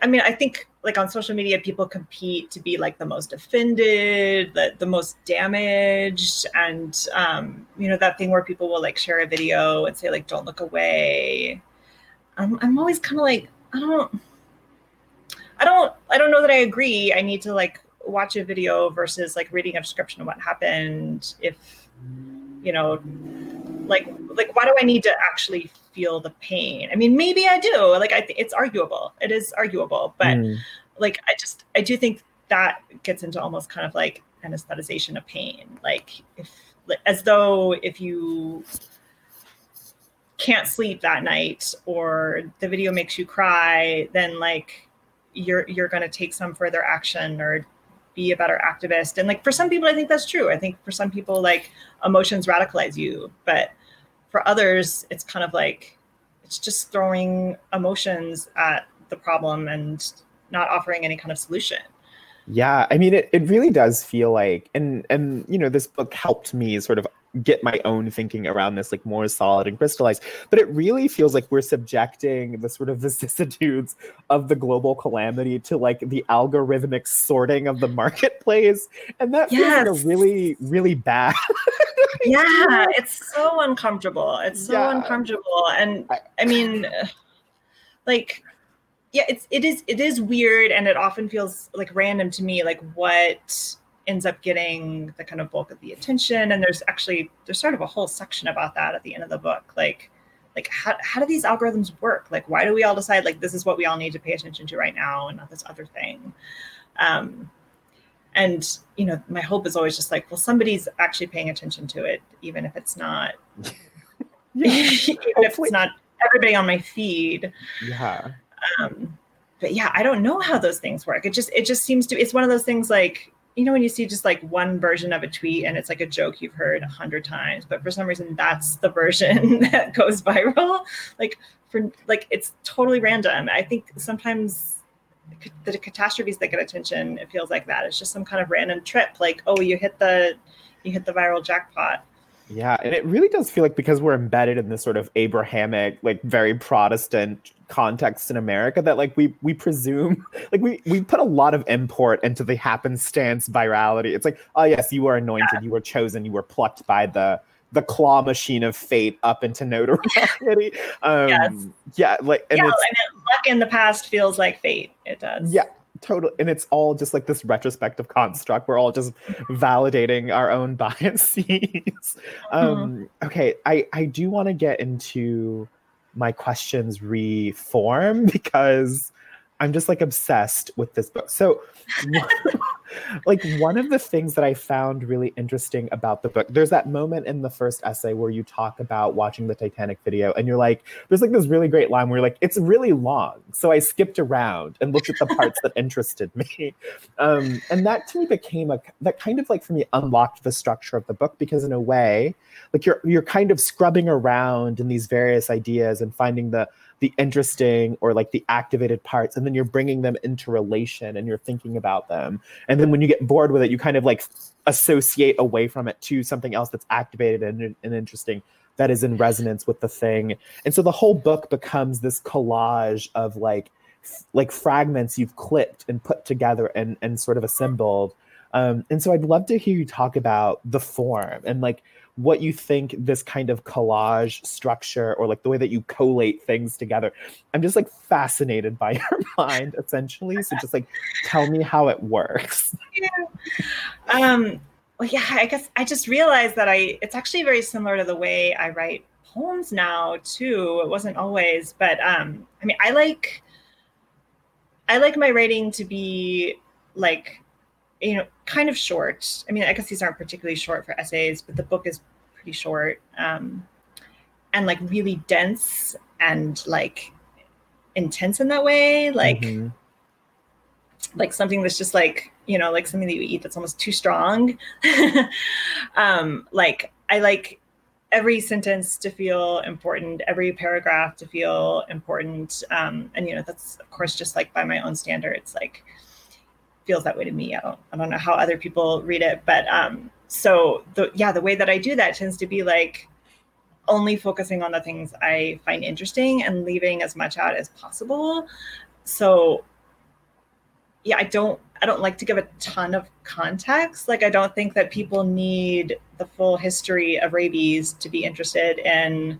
I mean, I think like on social media, people compete to be like the most offended, the, the most damaged. And, um, you know, that thing where people will like share a video and say, like, don't look away. I'm, I'm always kind of like, I don't, I don't, I don't know that I agree. I need to like watch a video versus like reading a description of what happened. If, you know, like, like, why do I need to actually feel the pain. I mean, maybe I do. Like I think it's arguable. It is arguable, but mm. like I just I do think that gets into almost kind of like an aestheticization of pain. Like if as though if you can't sleep that night or the video makes you cry, then like you're you're going to take some further action or be a better activist. And like for some people, I think that's true. I think for some people, like emotions radicalize you, but for others, it's kind of like it's just throwing emotions at the problem and not offering any kind of solution. Yeah, I mean, it, it really does feel like, and and you know, this book helped me sort of get my own thinking around this like more solid and crystallized but it really feels like we're subjecting the sort of vicissitudes of the global calamity to like the algorithmic sorting of the marketplace and that yes. feels like a really really bad yeah it's so uncomfortable. It's so yeah. uncomfortable. And I, I mean like yeah it's it is it is weird and it often feels like random to me like what ends up getting the kind of bulk of the attention. And there's actually there's sort of a whole section about that at the end of the book. Like like how, how do these algorithms work? Like why do we all decide like this is what we all need to pay attention to right now and not this other thing? Um and you know my hope is always just like well somebody's actually paying attention to it even if it's not even if it's not everybody on my feed. Yeah. Um but yeah i don't know how those things work. It just it just seems to it's one of those things like you know when you see just like one version of a tweet and it's like a joke you've heard a hundred times but for some reason that's the version that goes viral. Like for like it's totally random. I think sometimes the catastrophes that get attention it feels like that it's just some kind of random trip like oh you hit the you hit the viral jackpot yeah, and it really does feel like because we're embedded in this sort of Abrahamic, like very Protestant context in America that like we we presume like we we put a lot of import into the happenstance virality. It's like, oh yes, you were anointed, yeah. you were chosen, you were plucked by the the claw machine of fate up into notoriety. um yes. yeah, like and yeah, and luck in the past feels like fate. It does. Yeah, totally and it's all just like this retrospective construct we're all just validating our own biases mm-hmm. um okay i i do want to get into my questions reform because i'm just like obsessed with this book so like one of the things that I found really interesting about the book, there's that moment in the first essay where you talk about watching the Titanic video, and you're like, there's like this really great line where you're like, it's really long. So I skipped around and looked at the parts that interested me. Um, and that to me became a that kind of like for me unlocked the structure of the book because in a way, like you're you're kind of scrubbing around in these various ideas and finding the the interesting or like the activated parts and then you're bringing them into relation and you're thinking about them. And then when you get bored with it you kind of like associate away from it to something else that's activated and, and interesting that is in resonance with the thing. And so the whole book becomes this collage of like like fragments you've clipped and put together and and sort of assembled. Um, and so i'd love to hear you talk about the form and like what you think this kind of collage structure or like the way that you collate things together. I'm just like fascinated by your mind essentially. So just like tell me how it works. Yeah. Um well yeah, I guess I just realized that I it's actually very similar to the way I write poems now too. It wasn't always, but um I mean I like I like my writing to be like you know, kind of short. I mean, I guess these aren't particularly short for essays, but the book is pretty short um, and like really dense and like intense in that way. Like, mm-hmm. like something that's just like you know, like something that you eat that's almost too strong. um, like I like every sentence to feel important, every paragraph to feel important. Um, and you know, that's of course just like by my own standards, like feels that way to me. I don't I don't know how other people read it, but um so the yeah, the way that I do that tends to be like only focusing on the things I find interesting and leaving as much out as possible. So yeah, I don't I don't like to give a ton of context. Like I don't think that people need the full history of rabies to be interested in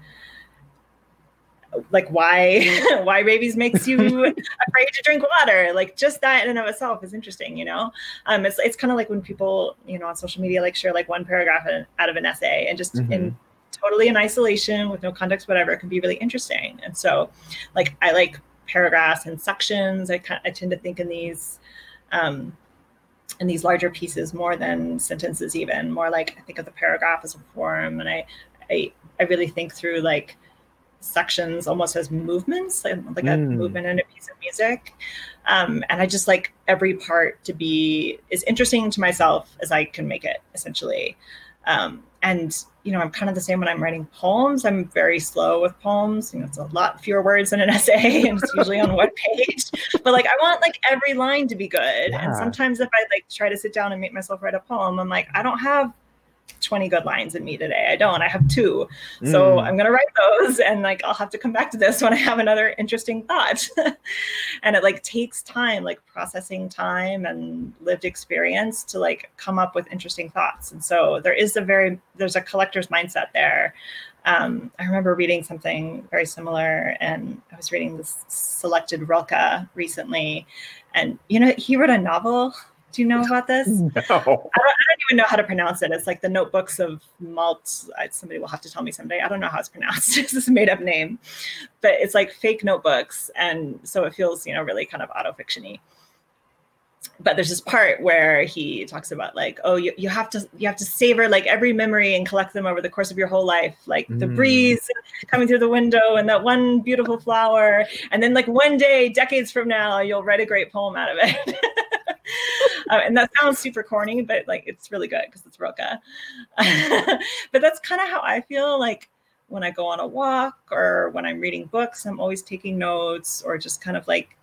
like why why rabies makes you afraid to drink water? Like just that in and of itself is interesting you know? Um it's it's kind of like when people you know on social media like share like one paragraph out of an essay and just mm-hmm. in totally in isolation with no context whatever it can be really interesting. And so like i like paragraphs and sections. I kind I tend to think in these um in these larger pieces more than sentences even. More like i think of the paragraph as a form and i i, I really think through like sections almost as movements, like, like a Mm. movement in a piece of music. Um, and I just like every part to be as interesting to myself as I can make it, essentially. Um, and you know, I'm kind of the same when I'm writing poems. I'm very slow with poems. You know, it's a lot fewer words than an essay, and it's usually on one page. But like, I want like every line to be good. And sometimes if I like try to sit down and make myself write a poem, I'm like, I don't have 20 good lines in me today. I don't. I have two. So Mm. I'm gonna write those, and like I'll have to come back to this when I have another interesting thought. and it like takes time, like processing time and lived experience to like come up with interesting thoughts. And so there is a very there's a collector's mindset there. Um, I remember reading something very similar, and I was reading this selected Rilke recently, and you know he wrote a novel. Do you know about this? no. I don't, I don't even know how to pronounce it. It's like the Notebooks of Malte. Somebody will have to tell me someday. I don't know how it's pronounced. it's this made up name, but it's like fake notebooks, and so it feels you know really kind of auto fictiony. But there's this part where he talks about like, oh, you, you have to you have to savor like every memory and collect them over the course of your whole life, like the Mm. breeze coming through the window and that one beautiful flower, and then like one day, decades from now, you'll write a great poem out of it. Uh, and that sounds super corny, but like it's really good because it's Rilke. but that's kind of how I feel like when I go on a walk or when I'm reading books, I'm always taking notes or just kind of like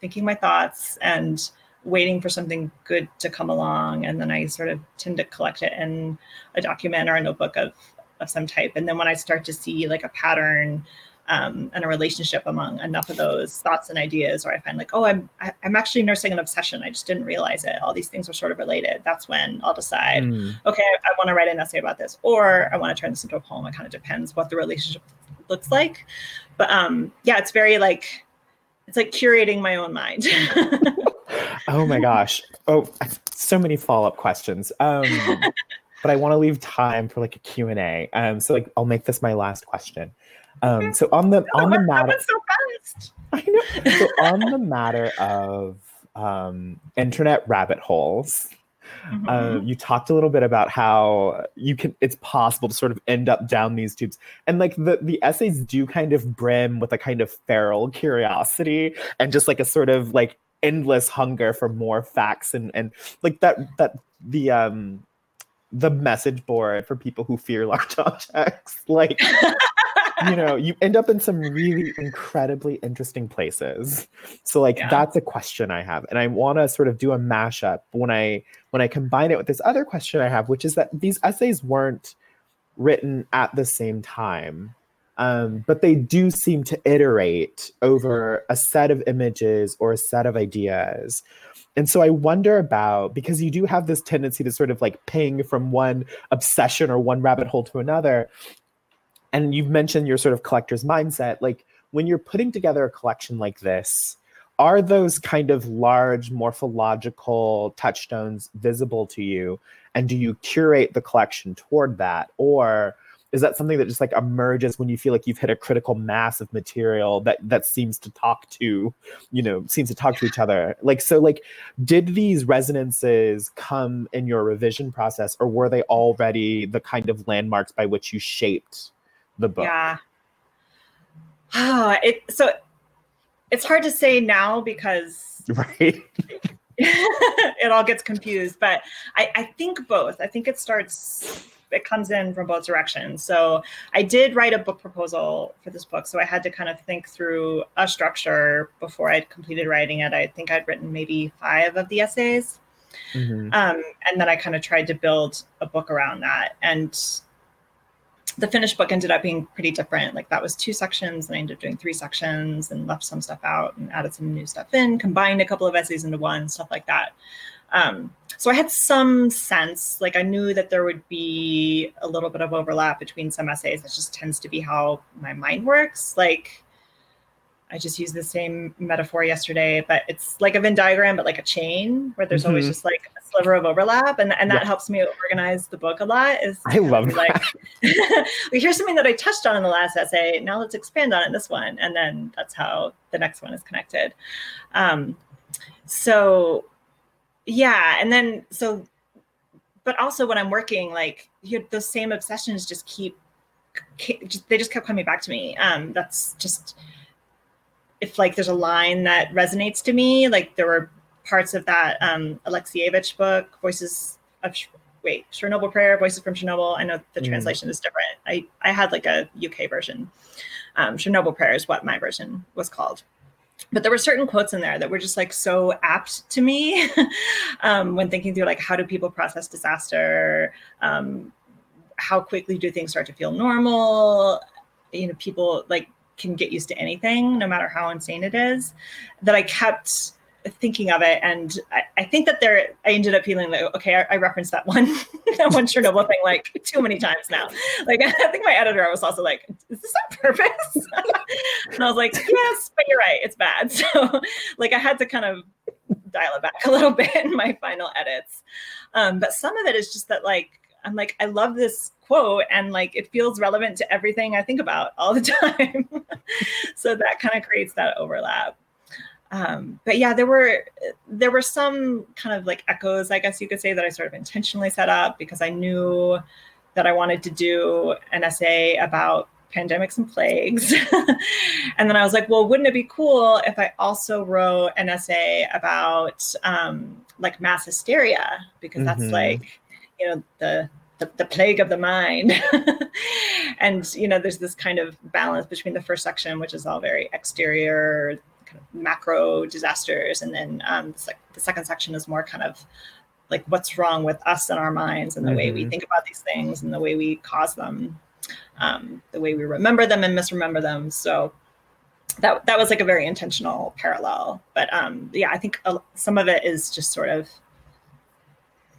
thinking my thoughts and waiting for something good to come along. And then I sort of tend to collect it in a document or a notebook of, of some type. And then when I start to see like a pattern um, and a relationship among enough of those thoughts and ideas, or I find like, oh, I'm I, I'm actually nursing an obsession. I just didn't realize it. All these things are sort of related. That's when I'll decide, Mm. okay, I, I want to write an essay about this, or I want to turn this into a poem. It kind of depends what the relationship looks like. But um, yeah, it's very like it's like curating my own mind. Oh my gosh. Oh, so many follow-up questions. Um, but I want to leave time for like a Q&A. Um, so like I'll make this my last question. Um, so on the on the matter so fast. I know. So on the matter of um, internet rabbit holes, Mhm. uh, you talked a little bit about how you can it's possible to sort of end up down these tubes and like the the essays do kind of brim with a kind of feral curiosity and just like a sort of like endless hunger for more facts and and like that that the um the message board for people who fear large objects like you know you end up in some really incredibly interesting places so like Yeah. that's a question i have and i want to sort of do a mashup when i when i combine it with this other question i have which is that these essays weren't written at the same time um, but they do seem to iterate over a set of images or a set of ideas and so i wonder about because you do have this tendency to sort of like ping from one obsession or one rabbit hole to another and you've mentioned your sort of collector's mindset like when you're putting together a collection like this are those kind of large morphological touchstones visible to you? And do you curate the collection toward that? Or is that something that just like emerges when you feel like you've hit a critical mass of material that that seems to talk to you know seems to talk to each other? Like so like did these resonances come in your revision process or were they already the kind of landmarks by which you shaped the book Yeah. it so it's hard to say now because right it all gets confused. But I, I think both. I think it starts it comes in from both directions. So I did write a book proposal for this book. So I had to kind of think through a structure before I'd completed writing it. I think I'd written maybe five of the essays. Mhm. Um, and then I kind of tried to build a book around that. And the finished book ended up being pretty different. Like that was two sections, and I ended up doing three sections and left some stuff out and added some new stuff in, combined a couple of essays into one, stuff like that. Um, so I had some sense, like I knew that there would be a little bit of overlap between some essays. That just tends to be how my mind works. Like I just used the same metaphor yesterday, but it's like a Venn diagram, but like a chain where there's always Mhm. just like sliver of overlap, and and that Yeah. helps me organize the book a lot. Is I love like, well, here's something that I touched on in the last essay. Now let's expand on it in this one, and then that's how the next one is connected. Um, so yeah, and then so, but also when I'm working, like you those same obsessions just keep they just kept coming back to me. Um, that's just if like there's a line that resonates to me, like there were parts of that um, Alexievich book, Voices of wait, Chernobyl Prayer, Voices from Chernobyl. I know the mm. translation is different. I I had like a UK version. Um, Chernobyl Prayer is what my version was called. But there were certain quotes in there that were just like so apt to me um, when thinking through like how do people process disaster, um, how quickly do things start to feel normal, you know, people like can get used to anything, no matter how insane it is. That I kept thinking of it. And I, I, think that there I ended up feeling like okay I, I referenced that one that one Chernobyl thing like too many times now. Like I think my editor was also like is this on purpose? And I was like yes but you're right it's bad. So like I had to kind of dial it back a little bit in my final edits. Um, but some of it is just that like I'm like I love this quote and like it feels relevant to everything I think about all the time. So that kind of creates that overlap um, but yeah there were there were some kind of like echoes i guess you could say that i sort of intentionally set up because i knew that i wanted to do an essay about pandemics and plagues. And then i was like well wouldn't it be cool if i also wrote an essay about um, like mass hysteria? Because that's mm-hmm. like you know the the, the, plague of the mind. And you know there's this kind of balance between the first section which is all very exterior kind of macro disasters, and then um, the, the second section is more kind of like what's wrong with us and our minds and the mm-hmm. way we mm-hmm. think about these things and the way we cause them, um, the way we remember them and misremember them. So that that was like a very intentional parallel. But um, yeah, I think some of it is just sort of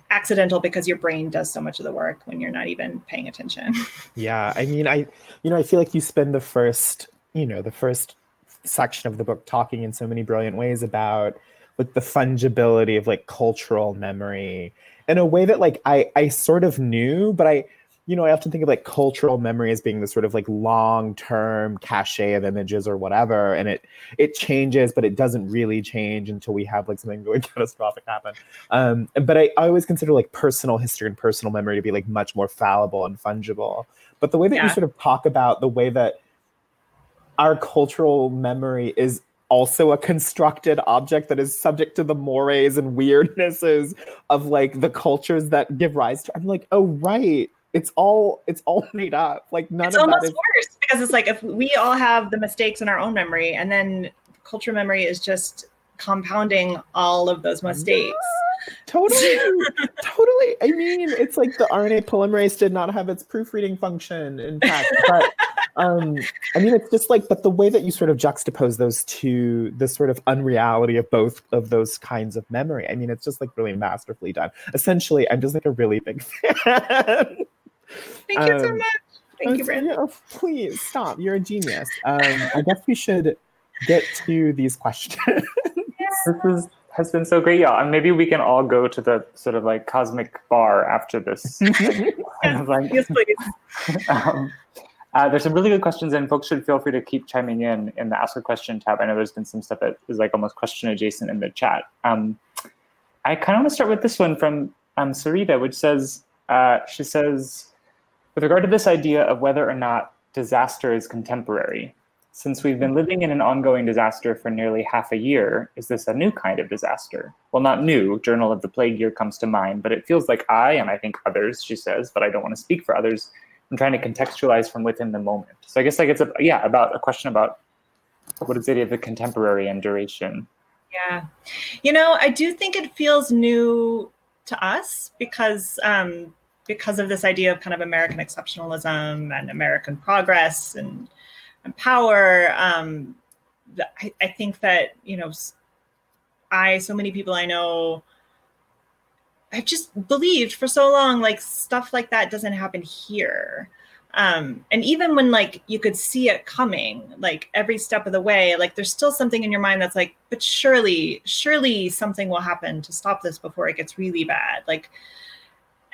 accidental because your brain does so much of the work when you're not even paying attention. yeah, I mean, I you know, I feel like you spend the first, you know, the first section of the book talking in so many brilliant ways about like the fungibility of like cultural memory in a way that like I I sort of knew, but I you know, I often think of like cultural memory as being this sort of like long-term cachet of images or whatever, and it it changes, but it doesn't really change until we have like something really catastrophic happen. Um, but I, I always consider like personal history and personal memory to be like much more fallible and fungible. But the way that yeah. you sort of talk about the way that our cultural memory is also a constructed object that is subject to the mores and weirdnesses of like the cultures that give rise to. I'm like, oh right, it's all it's all made up. Like none of it's of almost is worse because it's like if we all have the mistakes in our own memory, and then cultural memory is just compounding all of those mistakes. totally totally i mean it's like the rna polymerase did not have its proofreading function in fact but um i mean it's just like but the way that you sort of juxtapose those two the sort of unreality of both of those kinds of memory i mean it's just like really masterfully done essentially i'm just like a really big fan thank um, you so um, much thank you Brandon. Oh, please stop you're a genius um i guess we should get to these questions this is has been so great, y'all. And maybe we can all go to the sort of like cosmic bar after this. yes, please. um, uh, there's some really good questions, and folks should feel free to keep chiming in in the Ask a Question tab. I know there's been some stuff that is like almost question adjacent in the chat. Um, I kind of want to start with this one from um, Sarita, which says, uh, she says, with regard to this idea of whether or not disaster is contemporary, since we've been living in an ongoing disaster for nearly half a year, is this a new kind of disaster? Well, not new. Journal of the Plague Year comes to mind, but it feels like I, and I think others, she says, but I don't want to speak for others, I'm trying to contextualize from within the moment. So I guess like it's a yeah about a question about what is it of the contemporary and duration. Yeah, you know, I do think it feels new to us because um, because of this idea of kind of American exceptionalism and American progress and and power. Um, I, I think that you know, I so many people I know. I've just believed for so long, like stuff like that doesn't happen here. Um, and even when like you could see it coming, like every step of the way, like there's still something in your mind that's like, but surely, surely something will happen to stop this before it gets really bad. Like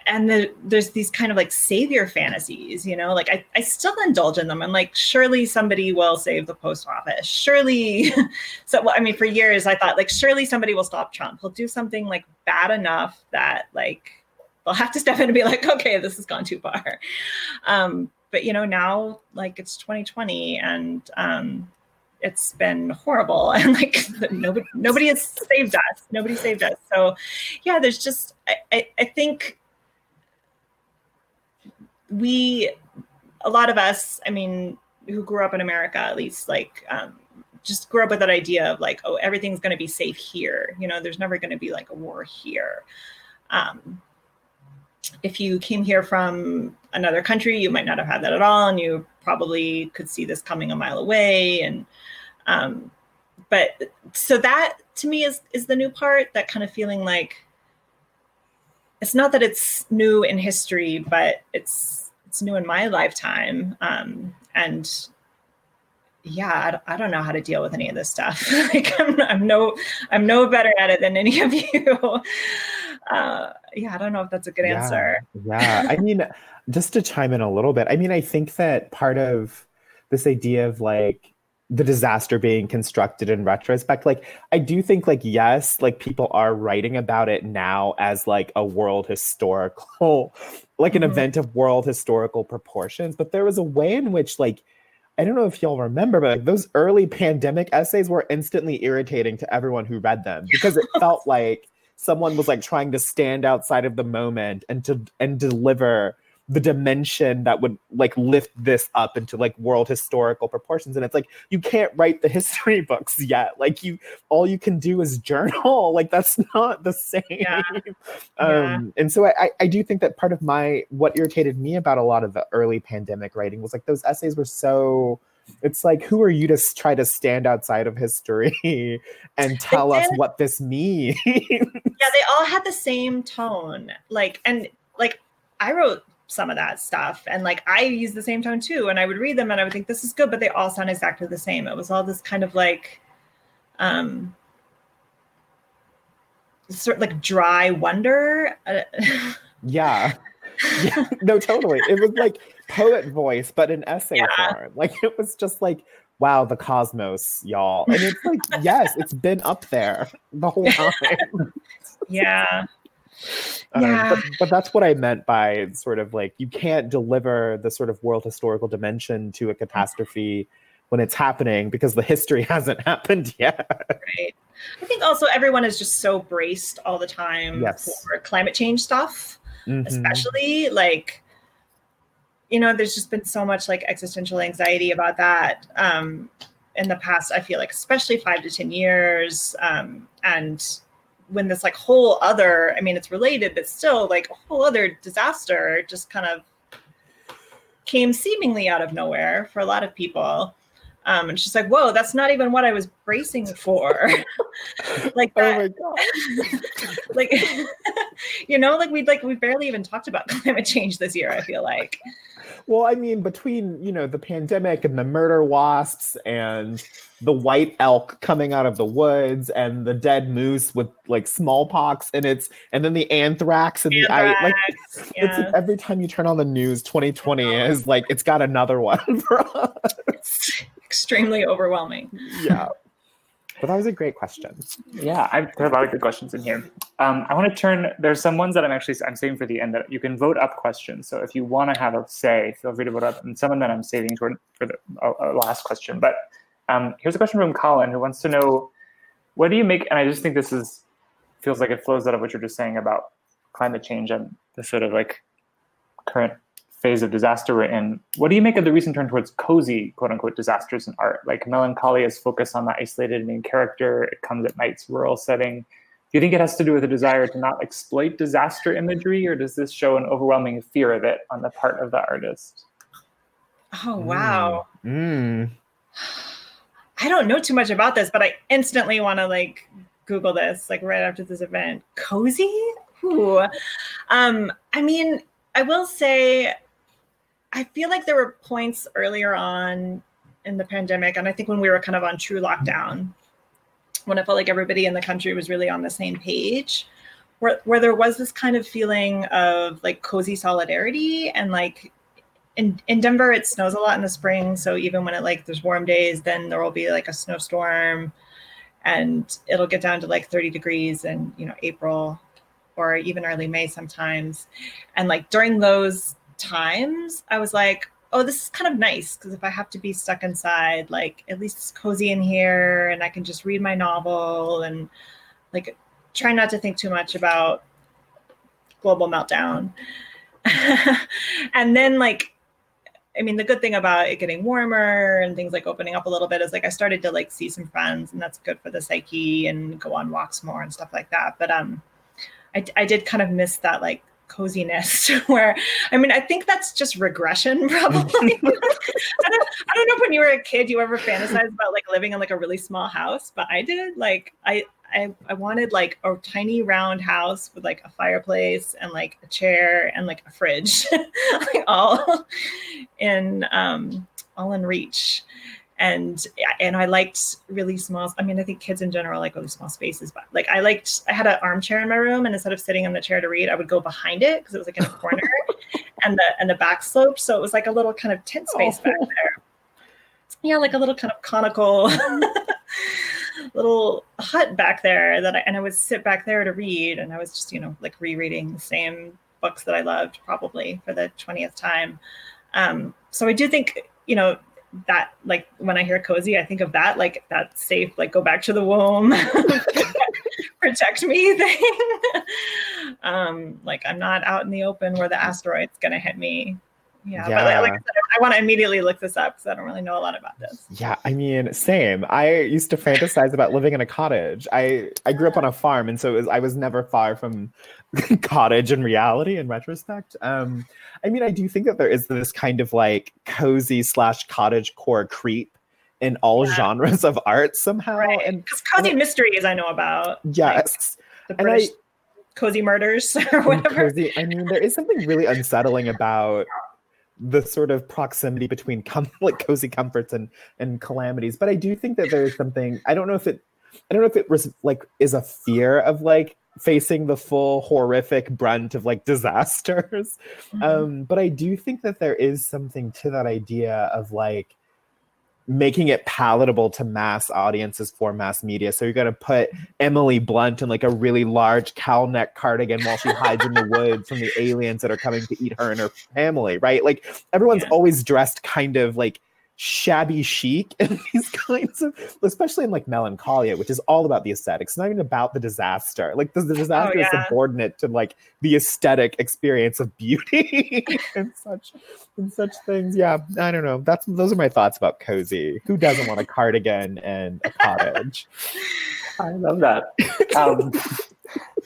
and the, there's these kind of like savior fantasies, you know, like I, I still indulge in them. I'm like, surely somebody will save the post office. Surely. so, well, I mean, for years I thought like, surely somebody will stop Trump. He'll do something like bad enough that like they'll have to step in and be like, okay, this has gone too far. Um, but you know now like it's 2020 and um, it's been horrible and like nobody nobody has saved us nobody saved us so yeah there's just i i, I think we a lot of us i mean who grew up in america at least like um, just grew up with that idea of like oh everything's going to be safe here. You know there's never going to be like a war here. Um, if you came here from another country you might not have had that at all and you probably could see this coming a mile away and um, but so that to me is is the new part that kind of feeling like it's not that it's new in history but it's it's new in my lifetime. Um, and yeah I, I, don't know how to deal with any of this stuff. Like I'm, I'm no i'm no better at it than any of you. Uh, yeah i don't know if that's a good yeah, answer. Yeah. I mean just to chime in a little bit i mean i think that part of this idea of like the disaster being constructed in retrospect like i do think like yes like people are writing about it now as like a world historical like an mm-hmm. event of world historical proportions but there was a way in which like i don't know if y'all remember but like, those early pandemic essays were instantly irritating to everyone who read them because it felt like someone was like trying to stand outside of the moment and to and deliver the dimension that would like lift this up into like world historical proportions. And it's like you can't write the history books yet. Like you all you can do is journal. Like that's not the same. Yeah. um yeah. and so I, I do think that part of my what irritated me about a lot of the early pandemic writing was like those essays were so it's like who are you to try to stand outside of history and tell us what this means? Yeah they all had the same tone. Like and like i wrote some of that stuff. And like I use the same tone too. And I would read them and I would think this is good, but they all sound exactly the same. It was all this kind of like um sort of like dry wonder. yeah. yeah. No, totally. It was like poet voice, but in essay yeah. form. Like it was just like wow, the cosmos, y'all. And it's like, yes, it's been up there the whole time. yeah. Um, but, but that's what I meant by sort of like you can't deliver the sort of world historical dimension to a catastrophe when it's happening because the history hasn't happened yet. Right. I think also everyone is just so braced all the time yes. for climate change stuff, mm-hmm. especially like you know there's just been so much like existential anxiety about that um in the past i feel like especially five to ten years um and when this like whole other i mean it's related but still like a whole other disaster just kind of came seemingly out of nowhere for a lot of people um, and she's like, "Whoa, that's not even what I was bracing for." like that, oh like you know, like we like we barely even talked about climate change this year. I feel like. Well, I mean, between you know the pandemic and the murder wasps and the white elk coming out of the woods and the dead moose with like smallpox and it's and then the anthrax and anthrax, the like yes. it's every time you turn on the news 2020 is like it's got another one for us. Extremely overwhelming. Yeah but that was a great question. Yeah, I, there are a lot of good questions in here. Um, I want to turn. There's some ones that I'm actually I'm saving for the end that you can vote up questions. So if you want to have a say, feel free to vote up. And some that I'm saving for for the uh, last question. But um, here's a question from Colin who wants to know, what do you make? And I just think this is feels like it flows out of what you're just saying about climate change and the sort of like current phase of disaster we're in. What do you make of the recent turn towards cozy, quote unquote, disasters in art? Like melancholy is focused on the isolated main character. It comes at night's rural setting. Do you think it has to do with a desire to not exploit disaster imagery, or does this show an overwhelming fear of it on the part of the artist? Oh wow. Mm. I don't know too much about this, but I instantly want to like Google this, like right after this event. Cozy? Ooh. Um, I mean, I will say I feel like there were points earlier on in the pandemic, and I think when we were kind of on true lockdown, when I felt like everybody in the country was really on the same page, where where there was this kind of feeling of like cozy solidarity and like in in Denver it snows a lot in the spring, so even when it like there's warm days, then there will be like a snowstorm and it'll get down to like 30 degrees in, you know, April or even early May sometimes. And like during those times, I was like, oh, this is kind of nice because if I have to be stuck inside, like at least it's cozy in here and I can just read my novel and like try not to think too much about global meltdown. and then like I mean, the good thing about it getting warmer and things like opening up a little bit is like I started to like see some friends, and that's good for the psyche and go on walks more and stuff like that. But um, I, I did kind of miss that like coziness where i mean i think that's just regression probably. I, don't, I don't know if when you were a kid you ever fantasized about like living in like a really small house but i did like i I, I wanted like a tiny round house with like a fireplace and like a chair and like a fridge like all in um all in reach and and I liked really small. I mean, I think kids in general like really small spaces, but like I liked. I had an armchair in my room, and instead of sitting in the chair to read, I would go behind it because it was like in a corner, and the and the back slope, so it was like a little kind of tent space oh. back there. Yeah, like a little kind of conical. little hut back there that I, and I would sit back there to read and I was just you know like rereading the same books that I loved probably for the 20th time um, so I do think you know that like when I hear cozy, I think of that like that safe, like go back to the womb, protect me thing. um, like I'm not out in the open where the asteroid's gonna hit me. Yeah, yeah. but like, I, said, I want to immediately look this up because I don't really know a lot about this. Yeah, I mean, same. I used to fantasize about living in a cottage. I I grew up on a farm, and so was, I was never far from cottage in reality. In retrospect, um, I mean, I do think that there is this kind of like cozy slash cottage core creep in all yeah. genres of art somehow. Right. And cozy and mysteries I know about. Yes. Like the British I, cozy murders or whatever. Cozy, I mean, there is something really unsettling about the sort of proximity between com- like cozy comforts and and calamities. But I do think that there is something. I don't know if it. I don't know if it was like is a fear of like facing the full horrific brunt of like disasters. Mm-hmm. Um, but I do think that there is something to that idea of like making it palatable to mass audiences for mass media. So you're gonna put Emily Blunt in like a really large cowl neck cardigan while she hides in the woods from the aliens that are coming to eat her and her family, right? Like everyone's yeah. always dressed kind of like shabby chic and these kinds of especially in like melancholia which is all about the aesthetics it's not even about the disaster. Like the, the disaster oh, yeah. is subordinate to like the aesthetic experience of beauty and such and such things. Yeah i don't know. That's those are my thoughts about cozy. Who doesn't want a cardigan and a cottage? I love that. Um,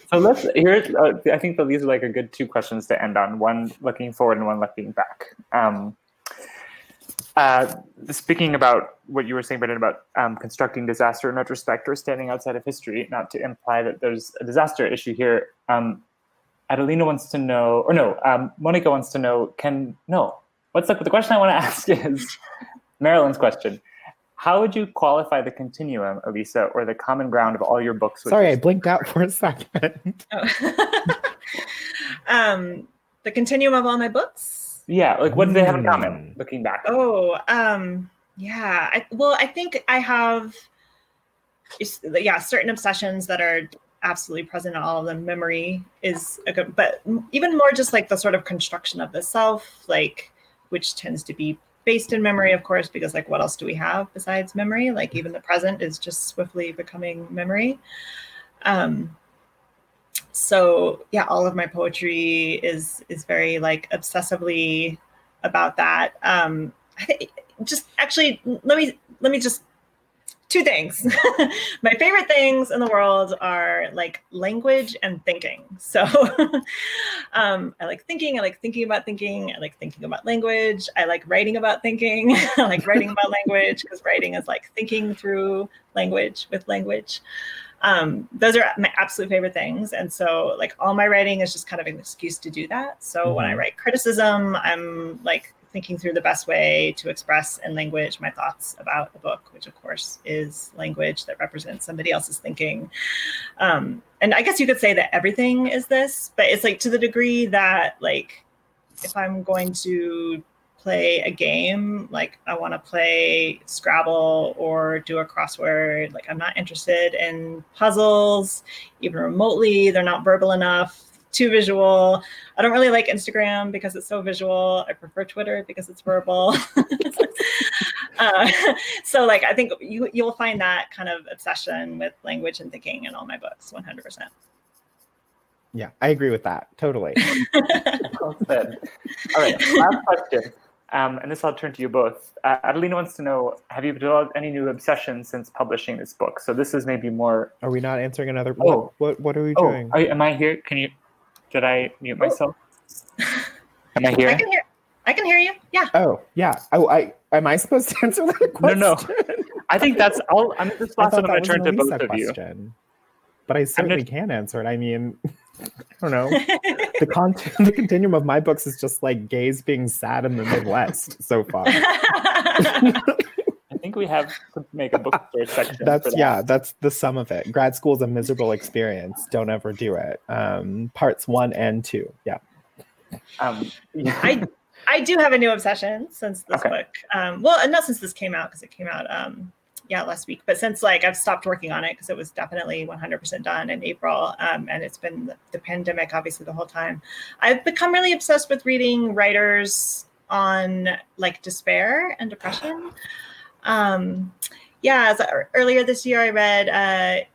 so let's here uh, i think that these are like a good two questions to end on one looking forward and one looking back. Um, uh, speaking about what you were saying, Brandon, about um, constructing disaster in retrospect or standing outside of history, not to imply that there's a disaster issue here. Um, Adelina wants to know, or no, um, Monica wants to know, can, no, what's the, the question I want to ask is Marilyn's question. How would you qualify the continuum, Elisa, or the common ground of all your books? Sorry, I blinked out for a second. Oh. um, the continuum of all my books? Yeah, like what do they have in common? Hmm. Looking back. Oh, um, yeah. I, well, I think I have, yeah, certain obsessions that are absolutely present in all of them. Memory is a good, but even more just like the sort of construction of the self, like which tends to be based in memory, of course, because like what else do we have besides memory? Like even the present is just swiftly becoming memory. Um, so yeah all of my poetry is is very like obsessively about that. Um just actually let me let me just two things. My favorite things in the world are like language and thinking. So um, i like thinking i like thinking about thinking i like thinking about language i like writing about thinking i like writing about language because writing is like thinking through language with language um, those are my absolute favorite things. And so, like, all my writing is just kind of an excuse to do that. So, mm-hmm. when I mm-hmm. write criticism, I'm like thinking through the best way to express in language my thoughts about the book, which, of course, is language that represents somebody else's thinking. Um, and I guess you could say that everything is this, but it's like to the degree that, like, if I'm going to play a game like i want to play scrabble or do a crossword like i'm not interested in puzzles even remotely they're not verbal enough too visual. I don't really like Instagram because it's so visual. I prefer Twitter because it's verbal. uh, so like I think you you'll find that kind of obsession with language and thinking in all my books, 100%. Yeah, I agree with that totally. Well said. All right, last question. Um, and this I'll turn to you both. Uh, Adelina wants to know: Have you developed any new obsessions since publishing this book? So this is maybe more. Are we not answering another? Oh. What what, what are we Oh, doing? are, am I here? Can you? Did I mute myself? Am I here? I can hear I can hear you. Yeah. Oh yeah. Oh, I am I supposed to answer that question? no. no. I think that's all. I'm just I last thought one. I'm going to turn to Elisa both of you. question. But I certainly can answer it. I mean, I don't know. the content, the continuum of my books is just like gays being sad in the Midwest so far. I think we have to make a bookstore section. for That's that. yeah, that's the sum of it. Grad school is a miserable experience. Don't ever do it. Um, parts one and two. Yeah. Um, yeah. I I do have a new obsession since this Okay. book. Um, well, and not since this came out because it came out um, yeah last week, but since like I've stopped working on it because it was definitely 100% done in April, um, and it's been the, the pandemic obviously the whole time. I've become really obsessed with reading writers on like despair and depression. Um, yeah, so earlier this year I read uh,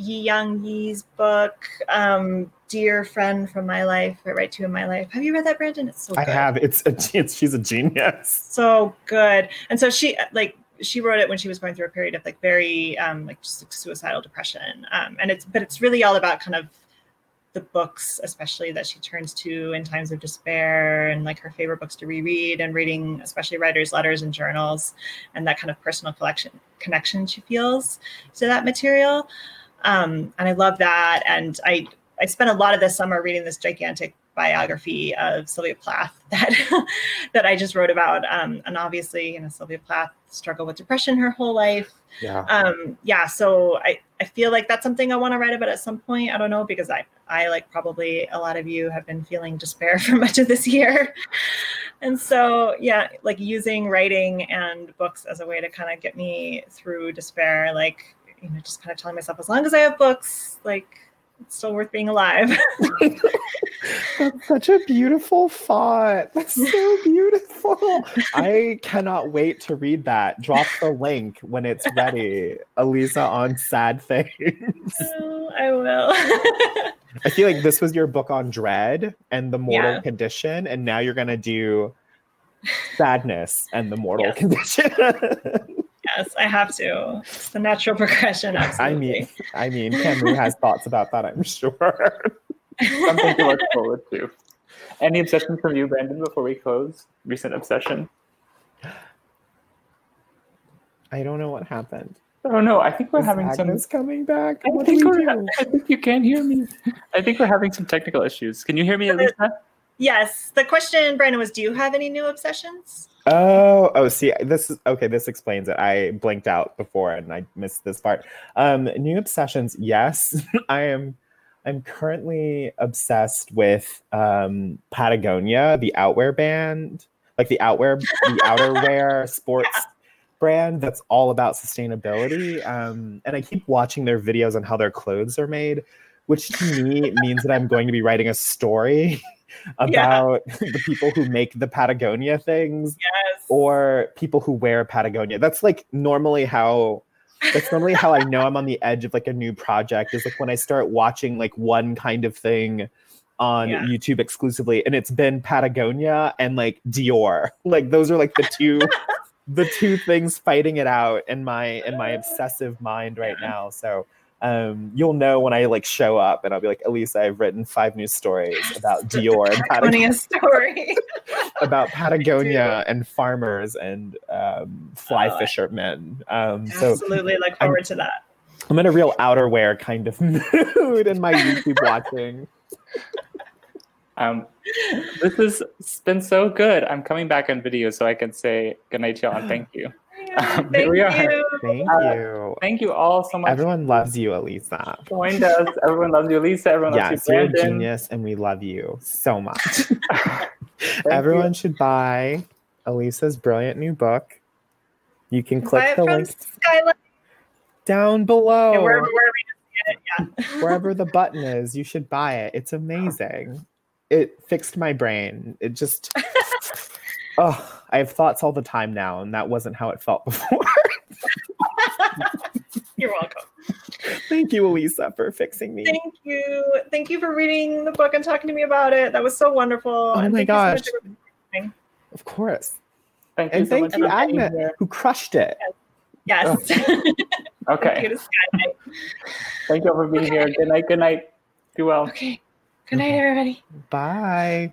Yiyun Li's book, um, "Dear Friend from My Life," I write to in my life. Have you read that, Brandon? It's so I have. It's a it's she's a genius. so good. And so she like she wrote it when she was going through a period of like very um, like just like suicidal depression. Um, and it's but it's really all about kind of the books, especially that she turns to in times of despair, and like her favorite books to reread, and reading especially writers' letters and journals, and that kind of personal collection connection she feels to that material. Um, and I love that. And I I spent a lot of this summer reading this gigantic biography of Sylvia Plath that that I just wrote about. Um, and obviously, you know, Sylvia Plath struggled with depression her whole life. Yeah. Um, yeah, so I, I feel like that's something I want to write about at some point. I don't know because I I like probably a lot of you have been feeling despair for much of this year. And so yeah, like using writing and books as a way to kind of get me through despair, like you know, just kind of telling myself as long as I have books, like it's still worth being alive. That's such a beautiful thought. That's so beautiful. I cannot wait to read that. Drop the link when it's ready. Elisa on sad things. Oh, I will. I feel like this was your book on dread and the mortal Yeah. condition, and now you're gonna do sadness and the mortal Yes. condition. Yes, I have to. It's the natural progression. Absolutely. I mean, I mean, Cameron has thoughts about that, I'm sure. Something to look forward to. Any obsessions from you, Brandon, before we close? Recent obsession? I don't know what happened. Oh no, I think we're Is having some. Agnes coming back? I What do think, we we're, do? I think you can hear me. I think we're having some technical issues. Can you hear me, Elisa? Yes. The question, Brandon, was: Do you have any new obsessions? Oh, oh, see, this is okay. This explains it. I blinked out before and I missed this part. Um, new obsessions. Yes, I am. I'm currently obsessed with um, Patagonia, the outwear band, like the outwear, the outerwear sports brand that's all about sustainability. Um, and I keep watching their videos on how their clothes are made, which to me means that I'm going to be writing a story about the people who make the Patagonia things Yes. or people who wear Patagonia. That's like normally how that's normally how I know I'm on the edge of like a new project is like when I start watching like one kind of thing on Yeah. YouTube exclusively and it's been Patagonia and like Dior. Like those are like the two the two things fighting it out in my in my obsessive mind right Yeah. now. So um, you'll know when I like show up and I'll be like, Elisa, I've written five new stories about Dior and Patagonia Patagonia story. about Patagonia and farmers and um, fly Oh, fishermen. Um, so Absolutely look I'm- forward to that. I'm in a real outerwear kind of mood in my YouTube watching. Um, this has been so good. I'm coming back on video so I can say goodnight to y'all and thank you. Yeah, thank we are. you. Thank Uh, you. Thank you all so much. Everyone loves you, Elisa. for joined us. Everyone loves you, Lisa. Everyone Yes, loves you're You're a genius and we love you so much. Everyone you. should buy Elisa's brilliant new book. You can click the link Skylight. down below. Wherever, wherever you see it. Yeah. Wherever the button is, you should buy it. It's amazing. It fixed my brain. It just Oh, I have thoughts all the time now, and that wasn't how it felt before. You're welcome. Thank you, Elisa, for fixing me. Thank you. Thank you for reading the book and talking to me about it. That was so wonderful. Oh And my thank you so gosh. Of course. Thank you And so thank much you, for being Agnes, who crushed it. Yes. Oh. Thank you Okay. to Skylight. Thank you all for being here. Good night. Good night. Be well. Okay. Good night, everybody. Bye.